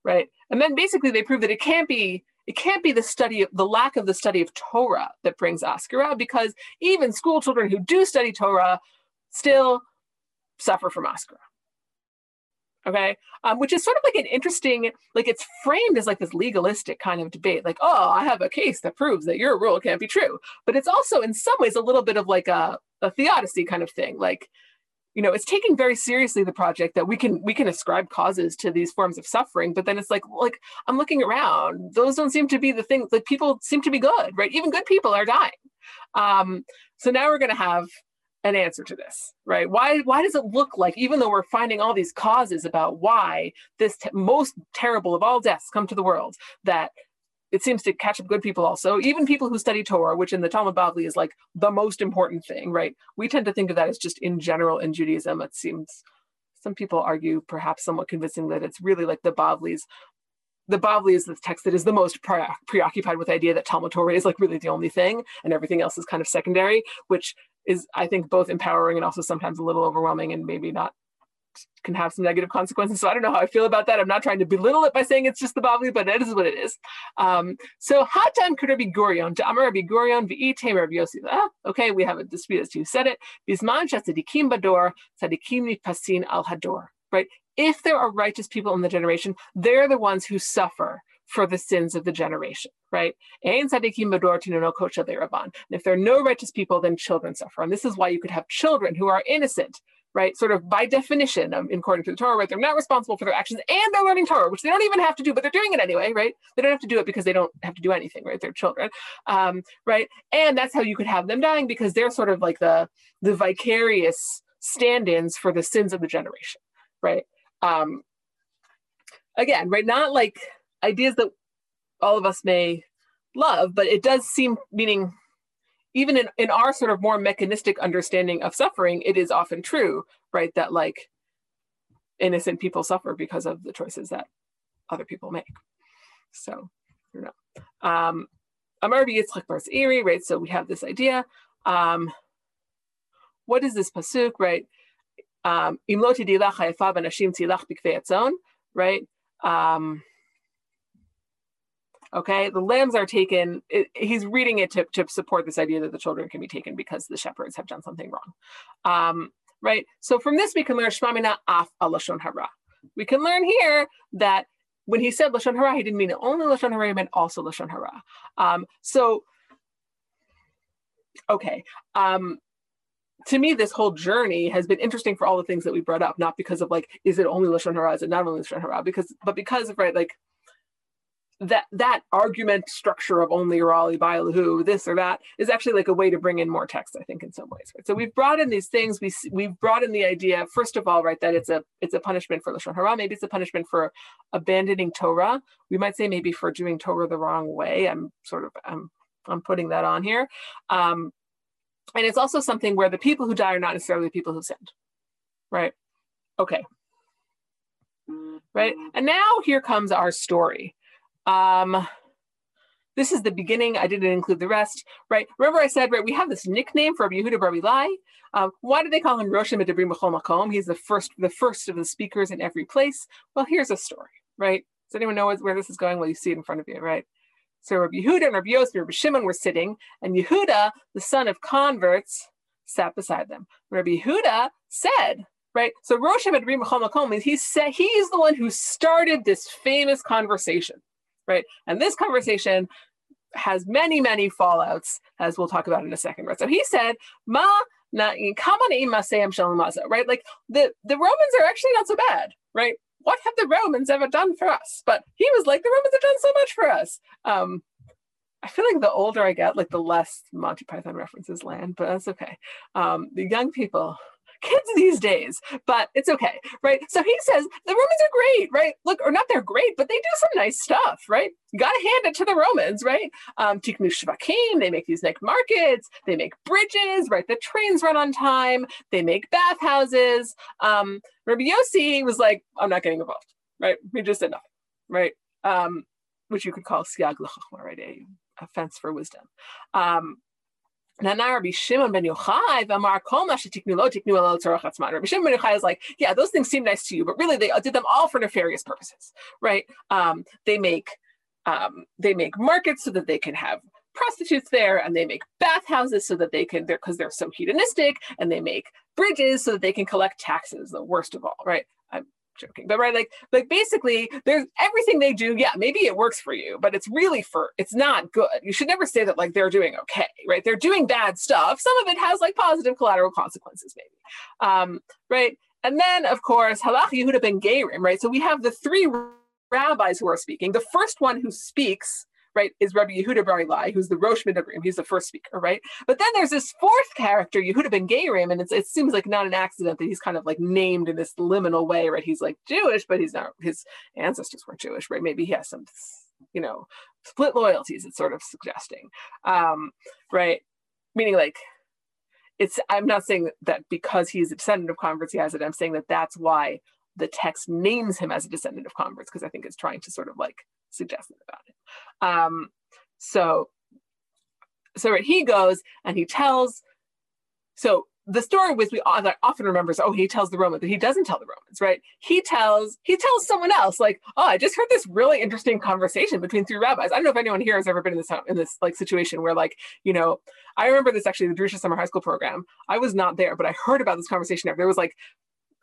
right? And then basically they prove that it can't be it can't be the study of the lack of the study of Torah that brings Askara because even school children who do study Torah still suffer from Askara. Okay, um, which is sort of like an interesting, like it's framed as like this legalistic kind of debate, like, oh, I have a case that proves that your rule can't be true. But it's also in some ways a little bit of like a, a theodicy kind of thing. Like, you know it's taking very seriously the project that we can we can ascribe causes to these forms of suffering but then it's like like i'm looking around. Those don't seem to be the things like people seem to be good right? Even good people are dying. Um, so now we're going to have an answer to this right? Why why does it look like even though we're finding all these causes about why this most terrible of all deaths come to the world that it seems to catch up good people also, even people who study Torah, which in the Talmud Bavli is like the most important thing, right? We tend to think of that as just in general in Judaism. It seems some people argue, perhaps somewhat convincing, that it's really like the Bavli's. The Bavli is the text that is the most pre- preoccupied with the idea that Talmud Torah is like really the only thing, and everything else is kind of secondary, which is, I think, both empowering and also sometimes a little overwhelming and maybe not can have some negative consequences. So I don't know how I feel about that. I'm not trying to belittle it by saying it's just the Bavli, but it is what it is. Um, so Hatan Rabbi Gurion to Amar Rabbi Gurion v'item Rabbi Yossi. Ah, okay, we have a dispute as to who said it. Bisman tzadikim bador tzadikim pasin al hador. Right. If there are righteous people in the generation, they're the ones who suffer for the sins of the generation, right? And if there are no righteous people, then children suffer. And this is why you could have children who are innocent right? Sort of by definition, um, according to the Torah, right? They're not responsible for their actions and they're learning Torah, which they don't even have to do, but they're doing it anyway, right? They don't have to do it because they don't have to do anything, right? They're children, um, right? And that's how you could have them dying because they're sort of like the the vicarious stand-ins for the sins of the generation, right? Um, again, right? Not like ideas that all of us may love, but it does seem meaning even in, in our sort of more mechanistic understanding of suffering, it is often true, right? That like innocent people suffer because of the choices that other people make. So, you know. Um, Amar Yitzchak Bar Iri, right? So we have this idea. Um, what is this pasuk, right? Um, right? Um, Okay, the lambs are taken. It, he's reading it to, to support this idea that the children can be taken because the shepherds have done something wrong. Um, right. So from this we can learn Shmamina af alashon hara. We can learn here that when he said lashon hara, he didn't mean only lashon hara, he meant also lashon hara. Um, so okay. Um, to me, this whole journey has been interesting for all the things that we brought up, not because of like, is it only lashon hara? Is it not only lashon hara? Because, but because of right, like that that argument structure of only Raleigh by who this or that is actually like a way to bring in more text, I think, in some ways. Right? So we've brought in these things. We we've brought in the idea, first of all, right, that it's a it's a punishment for lashon hara. Maybe it's a punishment for abandoning Torah. We might say maybe for doing Torah the wrong way. I'm sort of I'm I'm putting that on here. Um, and it's also something where the people who die are not necessarily the people who sinned, right? Okay. Right. And now here comes our story. Um, this is the beginning. I didn't include the rest, right? Remember I said, right, we have this nickname for Yehuda Bar Ilai. Um, why do they call him Rosh Medabrim B'chol Makom? He's the first, the first of the speakers in every place. Well, here's a story, right? Does anyone know where this is going? Well, you see it in front of you, right? So Rabbi Yehuda and Rabbi Yosef and Rabbi Shimon were sitting, and Yehuda, the son of converts, sat beside them. Rabbi Yehuda said, right? So Rosh Medabrim B'chol Makom means he said he's the one who started this famous conversation right? And this conversation has many, many fallouts, as we'll talk about in a second. Right? So he said, Ma na shall mazo. right? Like the, the Romans are actually not so bad, right? What have the Romans ever done for us? But he was like, the Romans have done so much for us. Um, I feel like the older I get, like the less Monty Python references land, but that's okay. Um, the young people, kids these days, but it's okay, right? So he says the Romans are great, right? Look, or not they're great, but they do some nice stuff, right? You got to hand it to the Romans, right? Um, Shvakim, they make these nice markets, they make bridges, right? The trains run on time, they make bathhouses. Um, Rabbi Yossi was like, I'm not getting involved, right? He just said nothing, right? Um, which you could call siag right? A fence for wisdom. Um, Rabbi Shimon ben Yochai v'amar kol ma shetiknu lo tiknu lo tzorach atzman. Rabbi Shimon ben Yochai is like, yeah, those things seem nice to you, but really they did them all for nefarious purposes, right? Um, they make um, they make markets so that they can have prostitutes there and they make bathhouses so that they can they're because they're so hedonistic and they make bridges so that they can collect taxes the worst of all right i'm joking but right like like basically there's everything they do yeah maybe it works for you but it's really for it's not good. You should never say that like they're doing okay right? They're doing bad stuff. Some of it has like positive collateral consequences maybe. Um right? And then of course halach yehuda ben gerim right? So we have the three rabbis who are speaking. The first one who speaks right, is Rabbi Yehuda Bar Ilai, who's the Rosh Midabrim. He's the first speaker, right? But then there's this fourth character, Yehuda Ben Gerim, and it seems like not an accident that he's kind of like named in this liminal way, right? He's like Jewish, but he's not, his ancestors weren't Jewish, right? Maybe he has some, you know, split loyalties, it's sort of suggesting, um, right? Meaning like, it's, I'm not saying that because he's a descendant of converts, he has it. I'm saying that that's why the text names him as a descendant of converts, because I think it's trying to sort of like suggested about it. Um, so, so right, he goes and he tells. So the story with we often remembers, oh, he tells the Romans, but he doesn't tell the Romans, right? He tells he tells someone else, like, oh, I just heard this really interesting conversation between three rabbis. I don't know if anyone here has ever been in this in this like situation where, like, you know, I remember this actually the Drisha Summer High School program. I was not there, but I heard about this conversation. There was like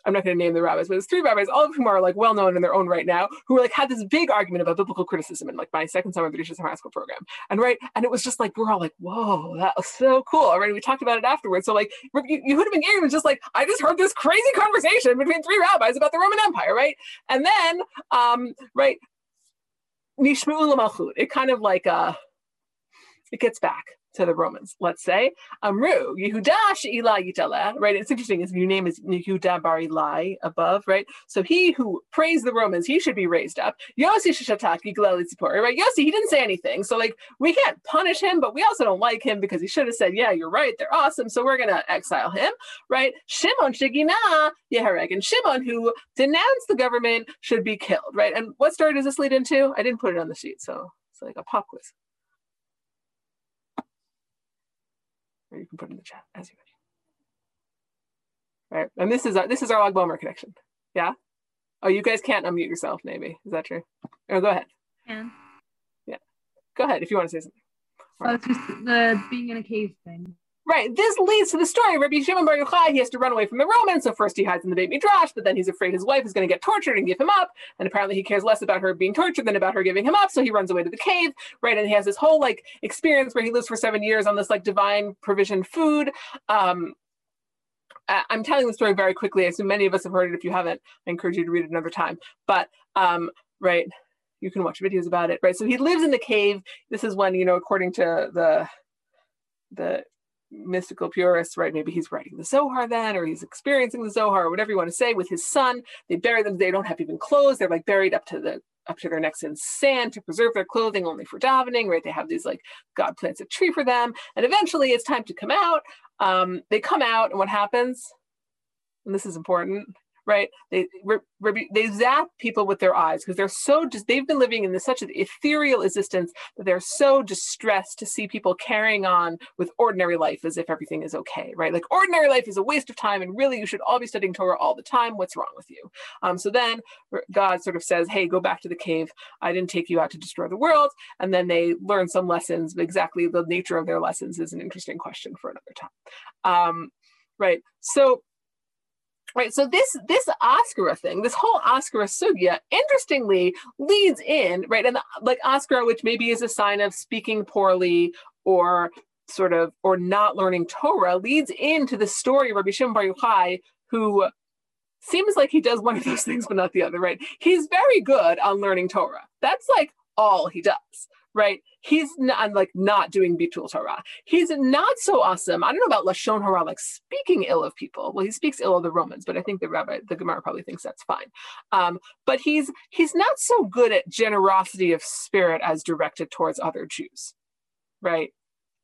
I'm not going to name the rabbis, but it's three rabbis, all of whom are like well known in their own right now, who were like had this big argument about biblical criticism in like my second summer Drisha high school program. And right, and it was just like we're all like, whoa, that was so cool. Right, we talked about it afterwards. So like Yehuda Ben Gerim was just like, I just heard this crazy conversation between three rabbis about the Roman Empire, right? And then, um, right, Nishmu It kind of like uh, it gets back to the Romans, let's say. Amru, Yehuda She'ilah Yitala, right? It's interesting, his new name is Yehuda Bar Ilai above, right? So he who praised the Romans, he should be raised up. Yossi Shishataki Glelitzipori, right? Yossi, he didn't say anything. So like we can't punish him, but we also don't like him because he should have said, Yeah, you're right, they're awesome. So we're gonna exile him, right? Shimon Shigina Yehareg. And Shimon, who denounced the government, should be killed, right? And what story does this lead into? I didn't put it on the sheet, so it's like a pop quiz. Or you can put in the chat as you wish. Right, and this is our, this is our Lag BaOmer connection. Yeah. Oh, you guys can't unmute yourself. Maybe is that true? Or go ahead. Yeah. Yeah. Go ahead if you want to say something. Oh, it's just the being in a cave thing. Right. This leads to the story Rabbi Shimon Bar Yochai. He has to run away from the Romans. So first he hides in the Beit Midrash, but then he's afraid his wife is going to get tortured and give him up. And apparently he cares less about her being tortured than about her giving him up. So he runs away to the cave. Right. And he has this whole like experience where he lives for seven years on this like divine provision food. Um, I'm telling the story very quickly. I assume many of us have heard it. If you haven't, I encourage you to read it another time. But um, right, you can watch videos about it. Right. So he lives in the cave. This is when you know, according to the the mystical purists, right? Maybe he's writing the Zohar then, or he's experiencing the Zohar, or whatever you want to say, with his son. They bury them. They don't have even clothes. They're like buried up to the up to their necks in sand to preserve their clothing only for davening, right? They have these like God plants a tree for them, and eventually it's time to come out. Um, they come out, and what happens? And this is important right? They they zap people with their eyes because they're so just they've been living in this, such an ethereal existence that they're so distressed to see people carrying on with ordinary life as if everything is okay, right? Like ordinary life is a waste of time, and really you should all be studying Torah all the time. What's wrong with you? Um, so then God sort of says, "Hey, go back to the cave. I didn't take you out to destroy the world." And then they learn some lessons. But exactly the nature of their lessons is an interesting question for another time. Um, right. So right so this this askara thing this whole askara sugya interestingly leads in right and the, like askara which maybe is a sign of speaking poorly or sort of or not learning torah leads into the story of rabbi shimon bar yochai who seems like he does one of those things but not the other right? He's very good on learning torah. That's like all he does right? He's not like not doing Bitul Torah. He's not so awesome. I don't know about Lashon Hara, like speaking ill of people. Well, he speaks ill of the Romans, but I think the rabbi, the Gemara probably thinks that's fine. Um, but he's he's not so good at generosity of spirit as directed towards other Jews, right?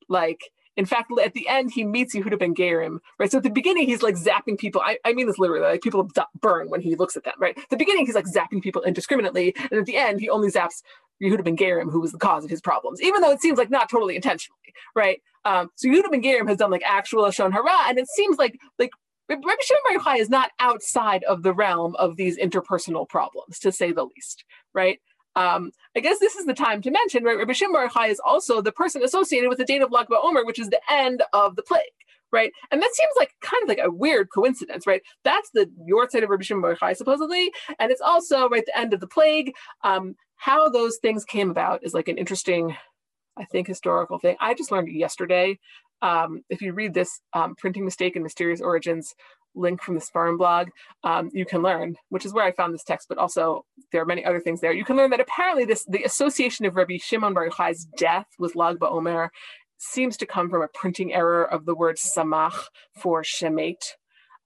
Like in fact, at the end, he meets Yehuda ben Gerim, right? So at the beginning, he's like zapping people. I, I mean this literally, like people burn when he looks at them, right? At the beginning, he's like zapping people indiscriminately. And at the end, he only zaps Yehuda ben Gerim who was the cause of his problems, even though it seems like not totally intentionally, right? Um, so Yehuda ben Gerim has done like actual Lashon Hara, and it seems like like Rabbi Shimon Bar Yochai is not outside of the realm of these interpersonal problems, to say the least, right? Um, I guess this is the time to mention, right? Rabbi Shimon Bar is also the person associated with the date of Lag BaOmer, which is the end of the plague, right? And that seems like kind of like a weird coincidence, right? That's the yahrzeit of Rabbi Shimon Bar supposedly, and it's also right the end of the plague. Um, how those things came about is like an interesting, I think, historical thing. I just learned yesterday. Um, if you read this um, printing mistake and mysterious origins link from the Seforim blog, um, you can learn, which is where I found this text, but also there are many other things there. You can learn that apparently this the association of Rabbi Shimon Bar Yochai's death with Lag BaOmer seems to come from a printing error of the word samach for shemet,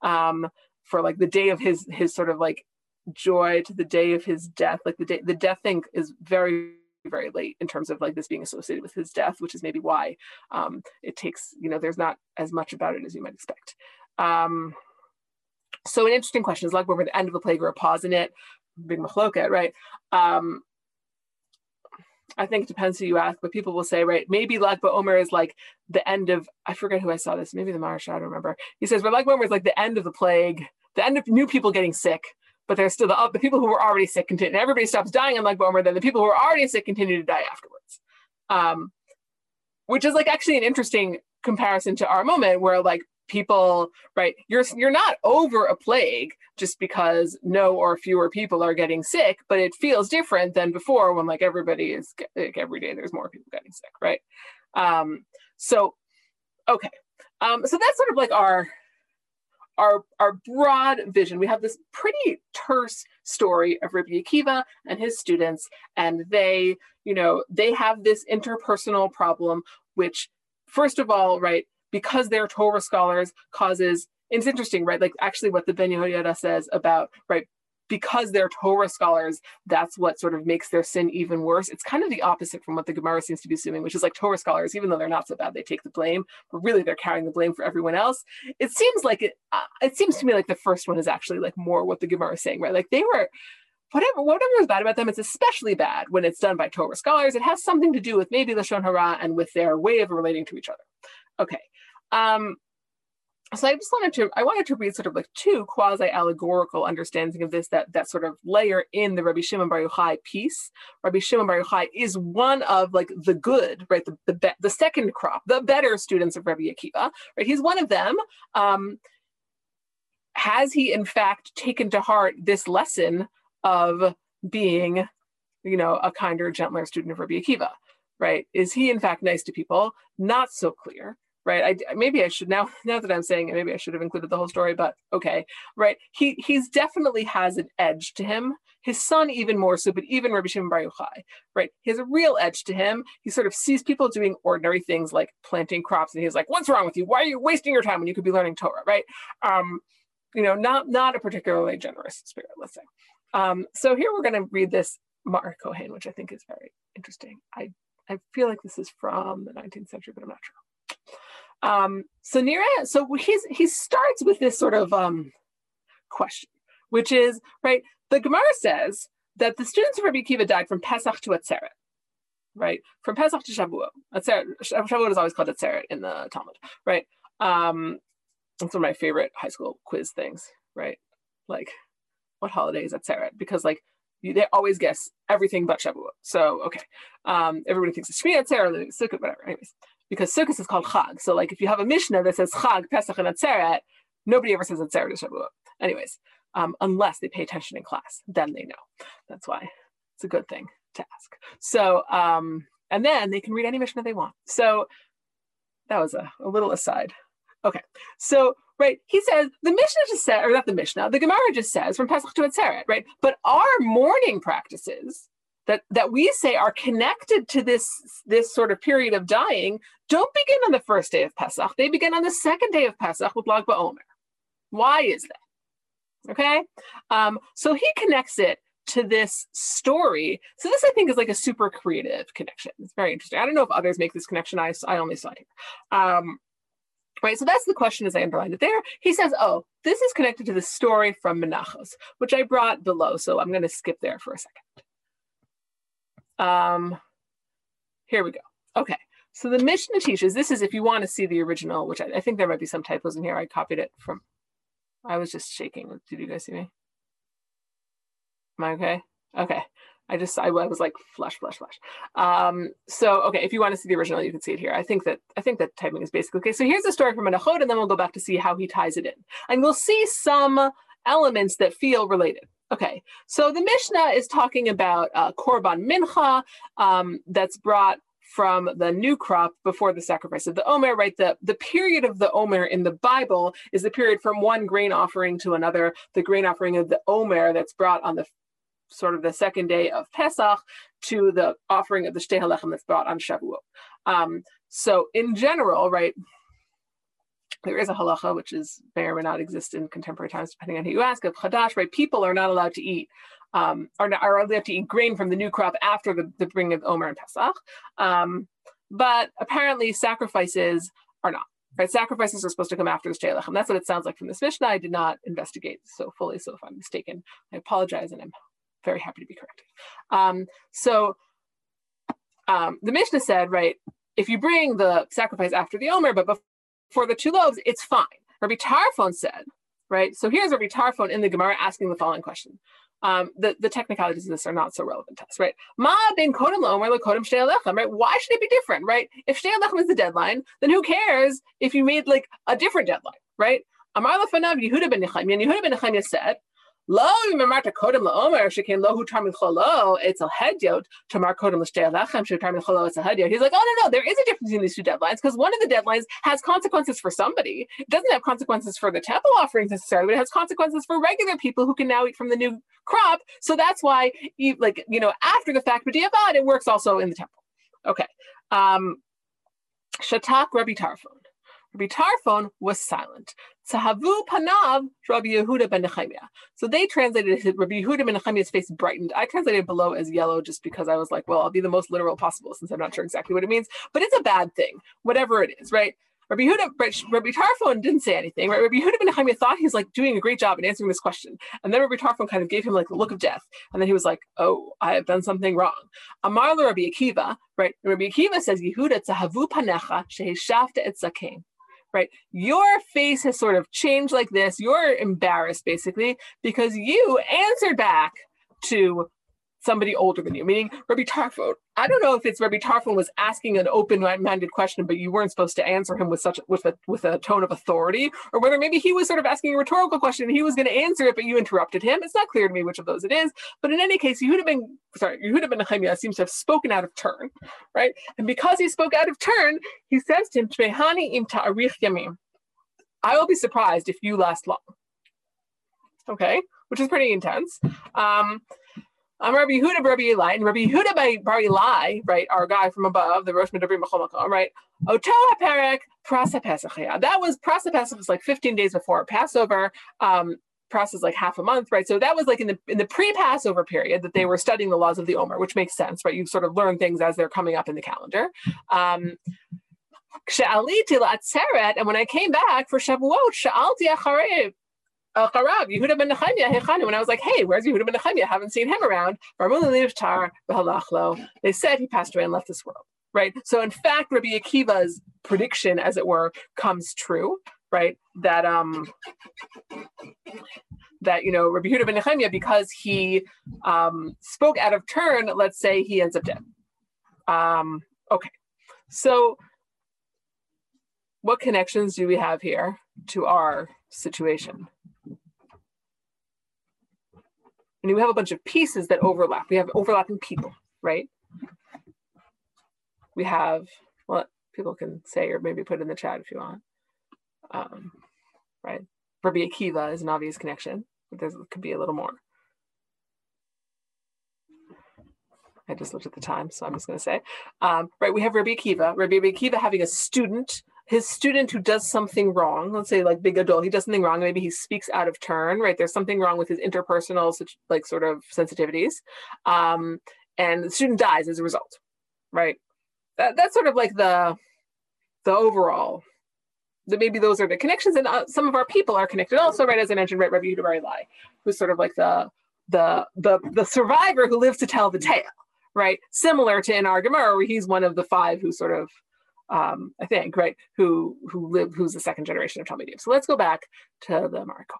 um, for like the day of his his sort of like joy to the day of his death. Like the day the death thing is very very late in terms of like this being associated with his death, which is maybe why um, it takes you know there's not as much about it as you might expect. Um, so an interesting question is like we're at the end of the plague or a pause in it, big machloket, right? Um, I think it depends who you ask, but people will say, right, maybe Lag BaOmer is like the end of, I forget who I saw this, maybe the Maharsha, I don't remember. He says, but Lag BaOmer is like the end of the plague, the end of new people getting sick, but there's still the, the people who were already sick continue, and everybody stops dying on Lag BaOmer, then the people who are already sick continue to die afterwards. Um, which is like actually an interesting comparison to our moment where like people right you're you're not over a plague just because no or fewer people are getting sick but it feels different than before when like everybody is like every day there's more people getting sick right? Um so okay. Um so that's sort of like our our our broad vision. We have this pretty terse story of Rabbi Akiva and his students and they you know they have this interpersonal problem which first of all right because they're Torah scholars causes it's interesting, right? Like actually what the Ben Yehoyada says about, right, because they're Torah scholars, that's what sort of makes their sin even worse. It's kind of the opposite from what the Gemara seems to be assuming, which is like Torah scholars, even though they're not so bad, they take the blame, but really they're carrying the blame for everyone else. It seems like it. Uh, it seems to me like the first one is actually like more what the Gemara is saying, right? Like they were. Whatever, whatever is bad about them, it's especially bad when it's done by Torah scholars. It has something to do with maybe Lashon Hara and with their way of relating to each other. Okay, um, so I just wanted to I wanted to read sort of like two quasi allegorical understandings of this that that sort of layer in the Rabbi Shimon Bar Yochai piece. Rabbi Shimon Bar Yochai is one of like the good, right? The the, be- the second crop, the better students of Rabbi Akiva, right? He's one of them. Um, has he in fact taken to heart this lesson of being, you know, a kinder, gentler student of Rabbi Akiva? Right? Is he in fact nice to people? Not so clear right? I, maybe i should now now that i'm saying it maybe i should have included the whole story but okay right? He he's definitely has an edge to him. His son even more so but even rabbi shimon bar yochai right? He has a real edge to him. He sort of sees people doing ordinary things like planting crops and he's like what's wrong with you? Why are you wasting your time when you could be learning torah? Right? Um you know not not a particularly generous spirit let's say. Um so here we're going to read this Mar Kohen, which I think is very interesting. I, I feel like this is from the 19th century, but I'm not sure. Um, so Nira, so he's he starts with this sort of um, question, which is right. The Gemara says that the students of Rabbi Akiva died from Pesach to Atzeret, right? From Pesach to Shavuot. Atzeret, Shavuot is always called Atzeret in the Talmud, right? Um, it's one of my favorite high school quiz things, right? Like, what holiday is Atzeret? Because like you, they always guess everything but Shavuot. So okay, um, everybody thinks it's Shmini Atzeret, Sukkot, whatever. Anyways, because Sukkos is called Chag. So like if you have a Mishnah that says Chag, Pesach, and Atzeret, nobody ever says Atzeret or Shavuot. Anyways, um, unless they pay attention in class, then they know. That's why it's a good thing to ask. So, um, and then they can read any Mishnah they want. So that was a, a little aside. Okay, so right, he says the Mishnah just said, or not the Mishnah, the Gemara just says from Pesach to Atzeret, right? But our mourning practices that that we say are connected to this this sort of period of dying don't begin on the first day of Pesach. They begin on the second day of Pesach with Lag BaOmer. Why is that? Okay, um, so he connects it to this story. So this I think is like a super creative connection. It's very interesting. I don't know if others make this connection. I I only saw it here. Um, right, so that's the question as I underlined it there. He says, oh, this is connected to the story from Menachos, which I brought below. So I'm going to skip there for a second. Um, here we go. Okay. So the Mishnah teaches, this is if you want to see the original, which I, I think there might be some typos in here. I copied it from, I was just shaking. Did you guys see me? Am I okay? Okay. I just I, was like flush, flush, flush. Um, so okay, if you want to see the original, you can see it here. I think that I think that typing is basically okay. So here's the story from Menachot, and then we'll go back to see how he ties it in, and we'll see some elements that feel related. Okay, so the Mishnah is talking about uh, korban mincha um, that's brought from the new crop before the sacrifice of the Omer, right? The, the period of the Omer in the Bible is the period from one grain offering to another. The grain offering of the Omer that's brought on the sort of the second day of Pesach to the offering of the Shtei Halechem that's brought on Shavuot. Um, so in general, right, there is a halacha which is may or may not exist in contemporary times, depending on who you ask. Of chadash, right? People are not allowed to eat, um, are, not, are allowed to eat grain from the new crop after the, the bringing of Omer and Pesach. Um, but apparently, sacrifices are not. Right, sacrifices are supposed to come after the Shtei Halechem. That's what it sounds like from this Mishnah. I did not investigate so fully, so if I'm mistaken, I apologize, and I'm very happy to be corrected. Um, so um, the Mishnah said, right, if you bring the sacrifice after the Omer, but before the two loaves, it's fine. Rabbi Tarfon said, right, so here's Rabbi Tarfon in the Gemara asking the following question. Um, the, the technicalities of this are not so relevant to us, right? Ma ben kodem lomer kodem shtei right? Why should it be different, right? If shtei is the deadline, then who cares if you made like a different deadline, right? Amar lefanav Yehuda ben Nechemiah, Yehuda ben Nechemiah said, Lo imamarta kodem laomer shekin lohu tarmin cholo etzel hedyot tamar kodem l'shtei alechem shetarmin cholo etzel hedyot. He's like, oh no no, there is a difference in these two deadlines because one of the deadlines has consequences for somebody. It doesn't have consequences for the temple offerings necessarily, but it has consequences for regular people who can now eat from the new crop. So that's why, you, like you know, after the fact, but it works also in the temple. Okay. Um, Shatak Rabbi Tarfon. Rabbi Tarfon was silent. Sahavu panav Rabbi Yehuda ben Nechemiah. So they translated his, Rabbi Yehuda ben Nechemiah's face brightened. I translated below as yellow just because I was like, well, I'll be the most literal possible since I'm not sure exactly what it means. But it's a bad thing, whatever it is, right? Rabbi Yehuda, Rabbi Tarfon didn't say anything, right? Rabbi Yehuda ben Nechemiah thought he was like doing a great job in answering this question. And then Rabbi Tarfon kind of gave him like the look of death. And then he was like, oh, I have done something wrong. Amar Rabbi Akiva, right? Rabbi Akiva says, Yehuda tzahavu panecha sheheshafta et zakein right? Your face has sort of changed like this. You're embarrassed basically because you answered back to somebody older than you, meaning Rabbi Tarfon. I don't know if it's Rabbi Tarfon was asking an open-minded question, but you weren't supposed to answer him with such with a with a tone of authority, or whether maybe he was sort of asking a rhetorical question and he was going to answer it, but you interrupted him. It's not clear to me which of those it is. But in any case, Yehuda ben sorry, You would Yehuda ben Nehemiah seems to have spoken out of turn, right? And because he spoke out of turn, he says to him, "Tmehani im ta'arich yamim. I will be surprised if you last long. Okay, which is pretty intense. Um, I'm Rabbi Yehuda Rabbi Eli, and Rabbi Yehuda Bar Eli, right, our guy from above, the Rosh Medabrim Makom, right? Oto HaPerek Prasa Pesach. That was Prasa Pesach was like 15 days before Passover. Um, is like half a month, right? So that was like in the in the pre-Passover period that they were studying the laws of the Omer, which makes sense, right? You sort of learn things as they're coming up in the calendar. Um, and when I came back for Shavuot, Acharev, Charav, Yehuda ben Nechemiah, when I was like, hey, where's Yehuda ben Nechemiah? I haven't seen him around. They said he passed away and left this world, right? So in fact, Rabbi Akiva's prediction, as it were, comes true, right? That um that you know Rabbi Yehuda ben Nechemiah, because he um spoke out of turn, let's say he ends up dead. Um, okay, so what connections do we have here to our situation? And we have a bunch of pieces that overlap. We have overlapping people, right? We have, well, people can say or maybe put in the chat if you want. Um, right? Rabbi Akiva is an obvious connection, but there could be a little more. I just looked at the time, so I'm just going to say, um, right? We have Rabbi Akiva. Rabbi Akiva having a student his student who does something wrong, let's say like big adult, he does something wrong, maybe he speaks out of turn, right? There's something wrong with his interpersonal such, like sort of sensitivities. Um, and the student dies as a result, right? That, that's sort of like the the overall that maybe those are the connections and uh, some of our people are connected also right as i mentioned right rabbi Yehuda who's sort of like the the the the survivor who lives to tell the tale right? Similar to in our Gemara, where he's one of the five who sort of, um, I think, right, who who live, who's the second generation of Talmudim. So let's go back to the Marcoy,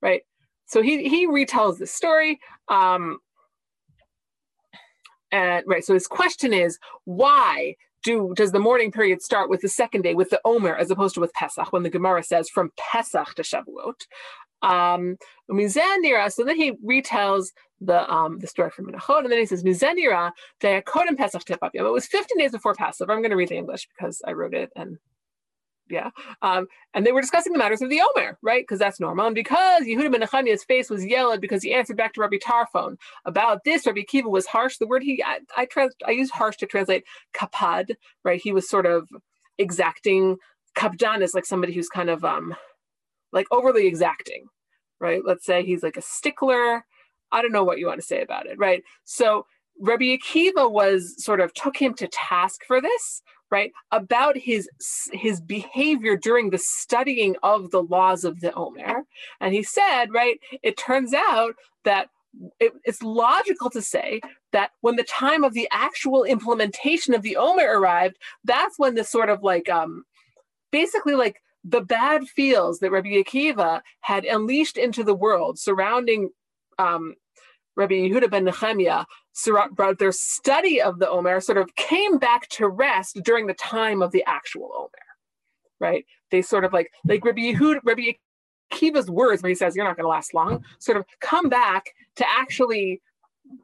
right? So he he retells this story. Um, and right, so his question is why do does the mourning period start with the second day with the Omer as opposed to with Pesach when the Gemara says from Pesach to Shavuot? Um, so then he retells the um, the story from Menachot, and then he says Mizenira Pesach It was 15 days before Passover. I'm going to read the English because I wrote it and yeah. Um, and they were discussing the matters of the Omer, right? Because that's normal. And because Yehuda ben face was yellowed because he answered back to Rabbi Tarfon about this, Rabbi Akiva was harsh. The word he, I, I, trans, I use harsh to translate kapad, right? He was sort of exacting. Kapdan is like somebody who's kind of um, like overly exacting, right? Let's say he's like a stickler. I don't know what you want to say about it, right? So Rabbi Akiva was sort of took him to task for this, right about his his behavior during the studying of the laws of the omer and he said right it turns out that it, it's logical to say that when the time of the actual implementation of the omer arrived that's when the sort of like um basically like the bad feels that Rabbi Akiva had unleashed into the world surrounding um, Rabbi Yehuda ben Nehemiah, their study of the Omer sort of came back to rest during the time of the actual Omer, right? They sort of like, like Rabbi Yehuda, Rabbi Akiva's words, where he says, you're not going to last long, sort of come back to actually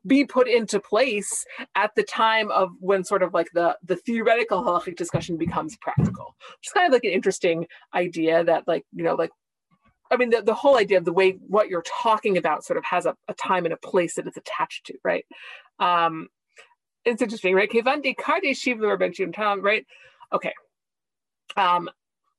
be put into place at the time of when sort of like the the theoretical halachic discussion becomes practical which is kind of like an interesting idea that like you know like I mean, the, the whole idea of the way what you're talking about sort of has a, a time and a place that it's attached to, right? Um, it's interesting, right? Right? Okay. Um,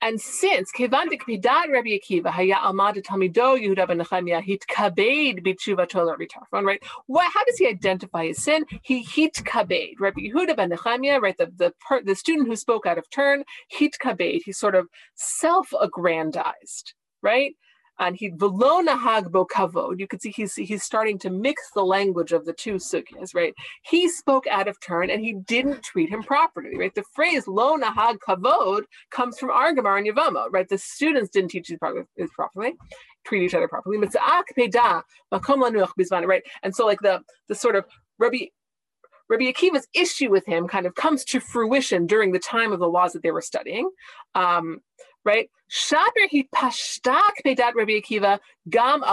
and since Kevandik Pidat Rabbi Akiva Haya Almad Talmido Yehuda ben Nechemia Hitkabed B'tshuva Tol Rabbi Tarfon, right? What? How does he identify his sin? He Hitkabed Rabbi Yehuda ben Nechemia, right? The the per, the student who spoke out of turn, Hitkabed. He sort of self-aggrandized, right? And he velona hagbo kavod. You can see he's he's starting to mix the language of the two sugyas, right? He spoke out of turn and he didn't treat him properly, right? The phrase lo nahag kavod comes from Argamar and Yavama, right? The students didn't teach it properly, treat each other properly. Right? And so like the the sort of Rabbi Rabbi Akiva's issue with him kind of comes to fruition during the time of the laws that they were studying. Um, right? Rabbi Akiva gam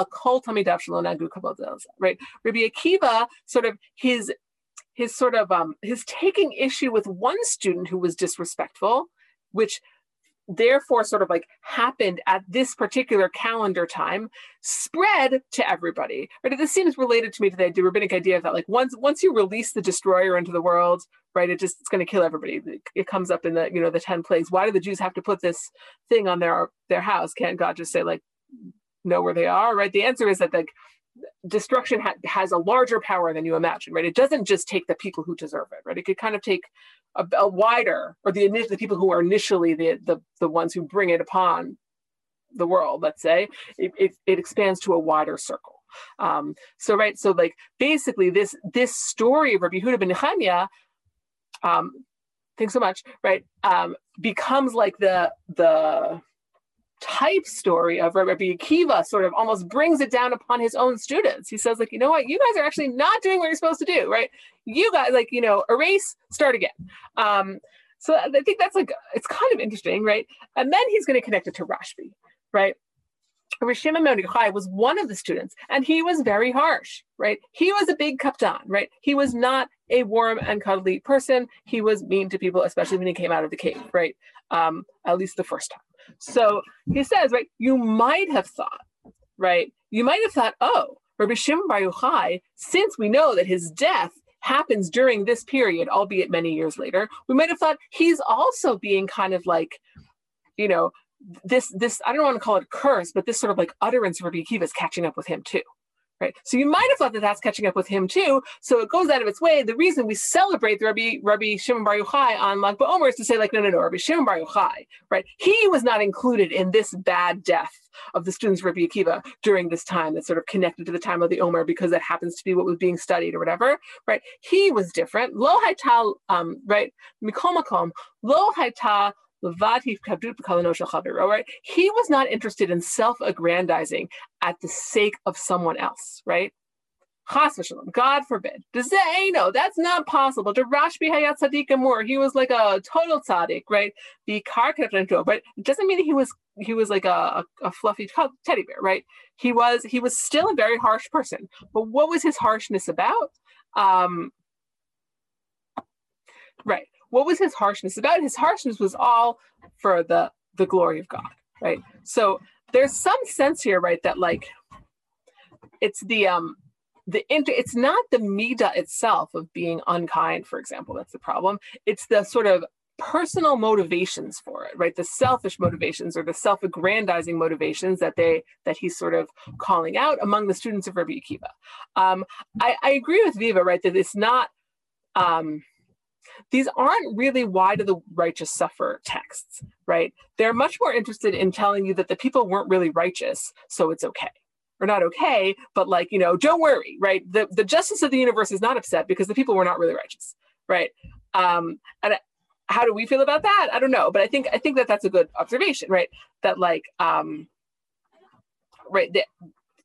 right? Rabbi Akiva sort of his his sort of um his taking issue with one student who was disrespectful, which therefore sort of like happened at this particular calendar time spread to everybody right this seems related to me to the rabbinic idea that like once once you release the destroyer into the world right it just it's going to kill everybody it comes up in the you know the 10 plagues why do the jews have to put this thing on their their house can't god just say like know where they are right the answer is that like destruction ha- has a larger power than you imagine, right? It doesn't just take the people who deserve it, right? It could kind of take a, a wider, or the the people who are initially the, the the ones who bring it upon the world. Let's say it, it, it expands to a wider circle. Um, so right, so like basically this this story of Rabbi Yehuda ben Nehemiah, um, thanks so much, right, um, becomes like the the type story of Rabbi Akiva sort of almost brings it down upon his own students. He says, like, you know what, you guys are actually not doing what you're supposed to do, right? You guys, like, you know, erase, start again. Um, so I think that's like, it's kind of interesting, right? And then he's going to connect it to Rashbi, right? Rishima Mordechai was one of the students, and he was very harsh, right? He was a big kapdan, right? He was not a warm and cuddly person. He was mean to people, especially when he came out of the cave, right? Um, at least the first time. So he says, right, you might have thought, right, you might have thought, oh, Rabbi Shimon Bar Yochai, since we know that his death happens during this period, albeit many years later, we might have thought he's also being kind of like, you know, this this I don't want to call it a curse, but this sort of like utterance of Rabbi Akiva is catching up with him too, right? So you might have thought that that's catching up with him too. So it goes out of its way. The reason we celebrate the Rabbi, Rabbi Shimon Bar Yochai on Lag BaOmer is to say like, no, no, no, Rabbi Shimon Bar Yochai, right? He was not included in this bad death of the students of Rabbi Akiva during this time that's sort of connected to the time of the Omer because that happens to be what was being studied or whatever, right? He was different. Lo haital, um, right? Mikol makom, lo haital right? He was not interested in self-aggrandizing at the sake of someone else, right? God forbid. Know that's not possible. The Rashbi Hayat Sadiq Amur, he was like a total tzaddik, right? But it doesn't mean he was he was like a, a fluffy teddy bear, right? He was he was still a very harsh person. But what was his harshness about? Um, right what was his harshness about? His harshness was all for the the glory of God, right? So there's some sense here, right, that like it's the um the inter it's not the mida itself of being unkind, for example, that's the problem. It's the sort of personal motivations for it right the selfish motivations or the self-aggrandizing motivations that they that he's sort of calling out among the students of rabbi akiva um, I, I agree with viva right that it's not um, these aren't really why do the righteous suffer texts, right? They're much more interested in telling you that the people weren't really righteous, so it's okay. Or not okay, but like, you know, don't worry, right? The, the justice of the universe is not upset because the people were not really righteous, right? Um, and how do we feel about that? I don't know, but I think I think that that's a good observation, right? That like, um, right, that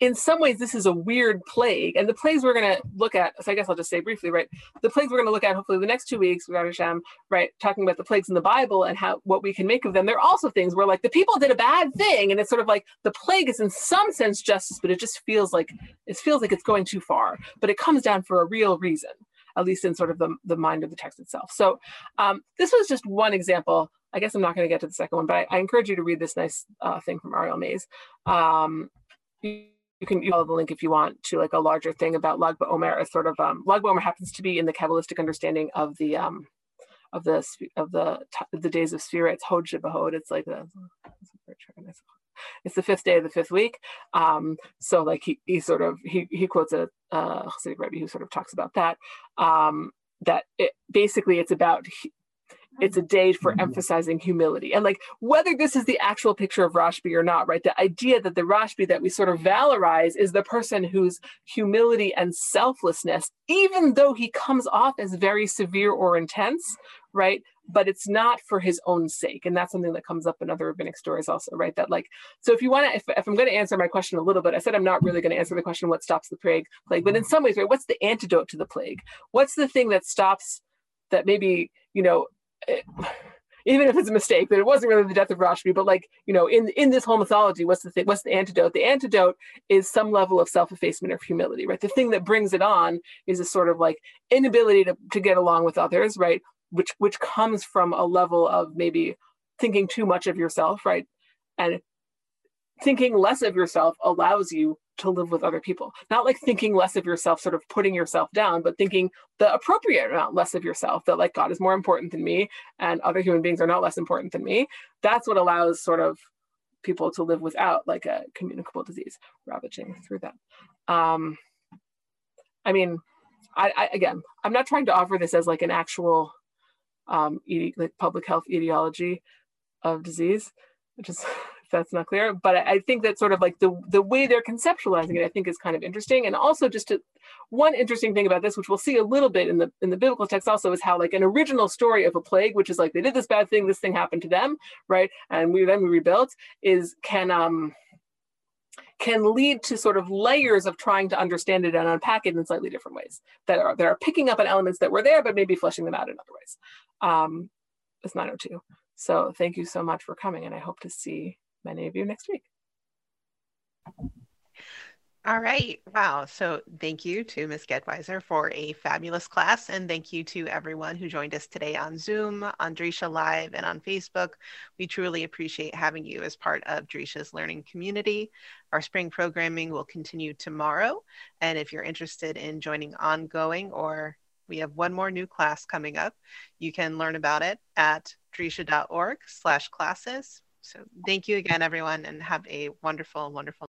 in some ways this is a weird plague and the plagues we're going to look at so i guess i'll just say briefly right? The plagues we're going to look at hopefully the next two weeks Hashem, right talking about the plagues in the bible and how what we can make of them there are also things where like the people did a bad thing and it's sort of like the plague is in some sense justice but it just feels like it feels like it's going too far but it comes down for a real reason at least in sort of the, the mind of the text itself. So um, this was just one example. I guess I'm not going to get to the second one, but I, I encourage you to read this nice uh, thing from Ariel Mayse. Um, you can follow the link if you want to like a larger thing about Lag BaOmer. A sort of um, Lag BaOmer happens to be in the Kabbalistic understanding of the um, of the of the the days of Sphira. It's Hod Shebahod. It's like the it's the fifth day of the fifth week. Um, so like he he sort of he he quotes a uh, Hasidic Rebbe who sort of talks about that. Um, that it basically it's about it's a day for emphasizing humility. And like whether this is the actual picture of Rashbi or not, right? The idea that the Rashbi that we sort of valorize is the person whose humility and selflessness, even though he comes off as very severe or intense, right? But it's not for his own sake. And that's something that comes up in other rabbinic stories also, right? That like, so if you want to, if, if I'm going to answer my question a little bit, I said I'm not really going to answer the question, what stops the plague, plague, but in some ways, right, what's the antidote to the plague? What's the thing that stops that maybe, you know, even if it's a mistake that it wasn't really the death of Rashbi, but like you know, in in this whole mythology, what's the thing? What's the antidote? The antidote is some level of self-effacement or humility, right? The thing that brings it on is a sort of like inability to to get along with others, right? Which which comes from a level of maybe thinking too much of yourself, right? And thinking less of yourself allows you to live with other people. Not like thinking less of yourself, sort of putting yourself down, but thinking the appropriate amount less of yourself, that like God is more important than me and other human beings are not less important than me. That's what allows sort of people to live without like a communicable disease ravaging through them. Um, I mean, I, I, again, I'm not trying to offer this as like an actual um, like public health etiology of disease, which is that's not clear. But I think that sort of like the the way they're conceptualizing it, I think is kind of interesting. And also just to, one interesting thing about this, which we'll see a little bit in the in the biblical text also, is how like an original story of a plague, which is like they did this bad thing, this thing happened to them, right? And we then we rebuilt, is can um can lead to sort of layers of trying to understand it and unpack it in slightly different ways that are that are picking up on elements that were there, but maybe fleshing them out in other ways. Um, it's 902. So thank you so much for coming, and I hope to see many of you next week. All right. Wow. So thank you to Ms. Gedwiser for a fabulous class. And thank you to everyone who joined us today on Zoom, on Drisha Live, and on Facebook. We truly appreciate having you as part of Drisha's learning community. Our spring programming will continue tomorrow. And if you're interested in joining ongoing or we have one more new class coming up, you can learn about it at drisha.org slash classes so thank you again, everyone, and have a wonderful, wonderful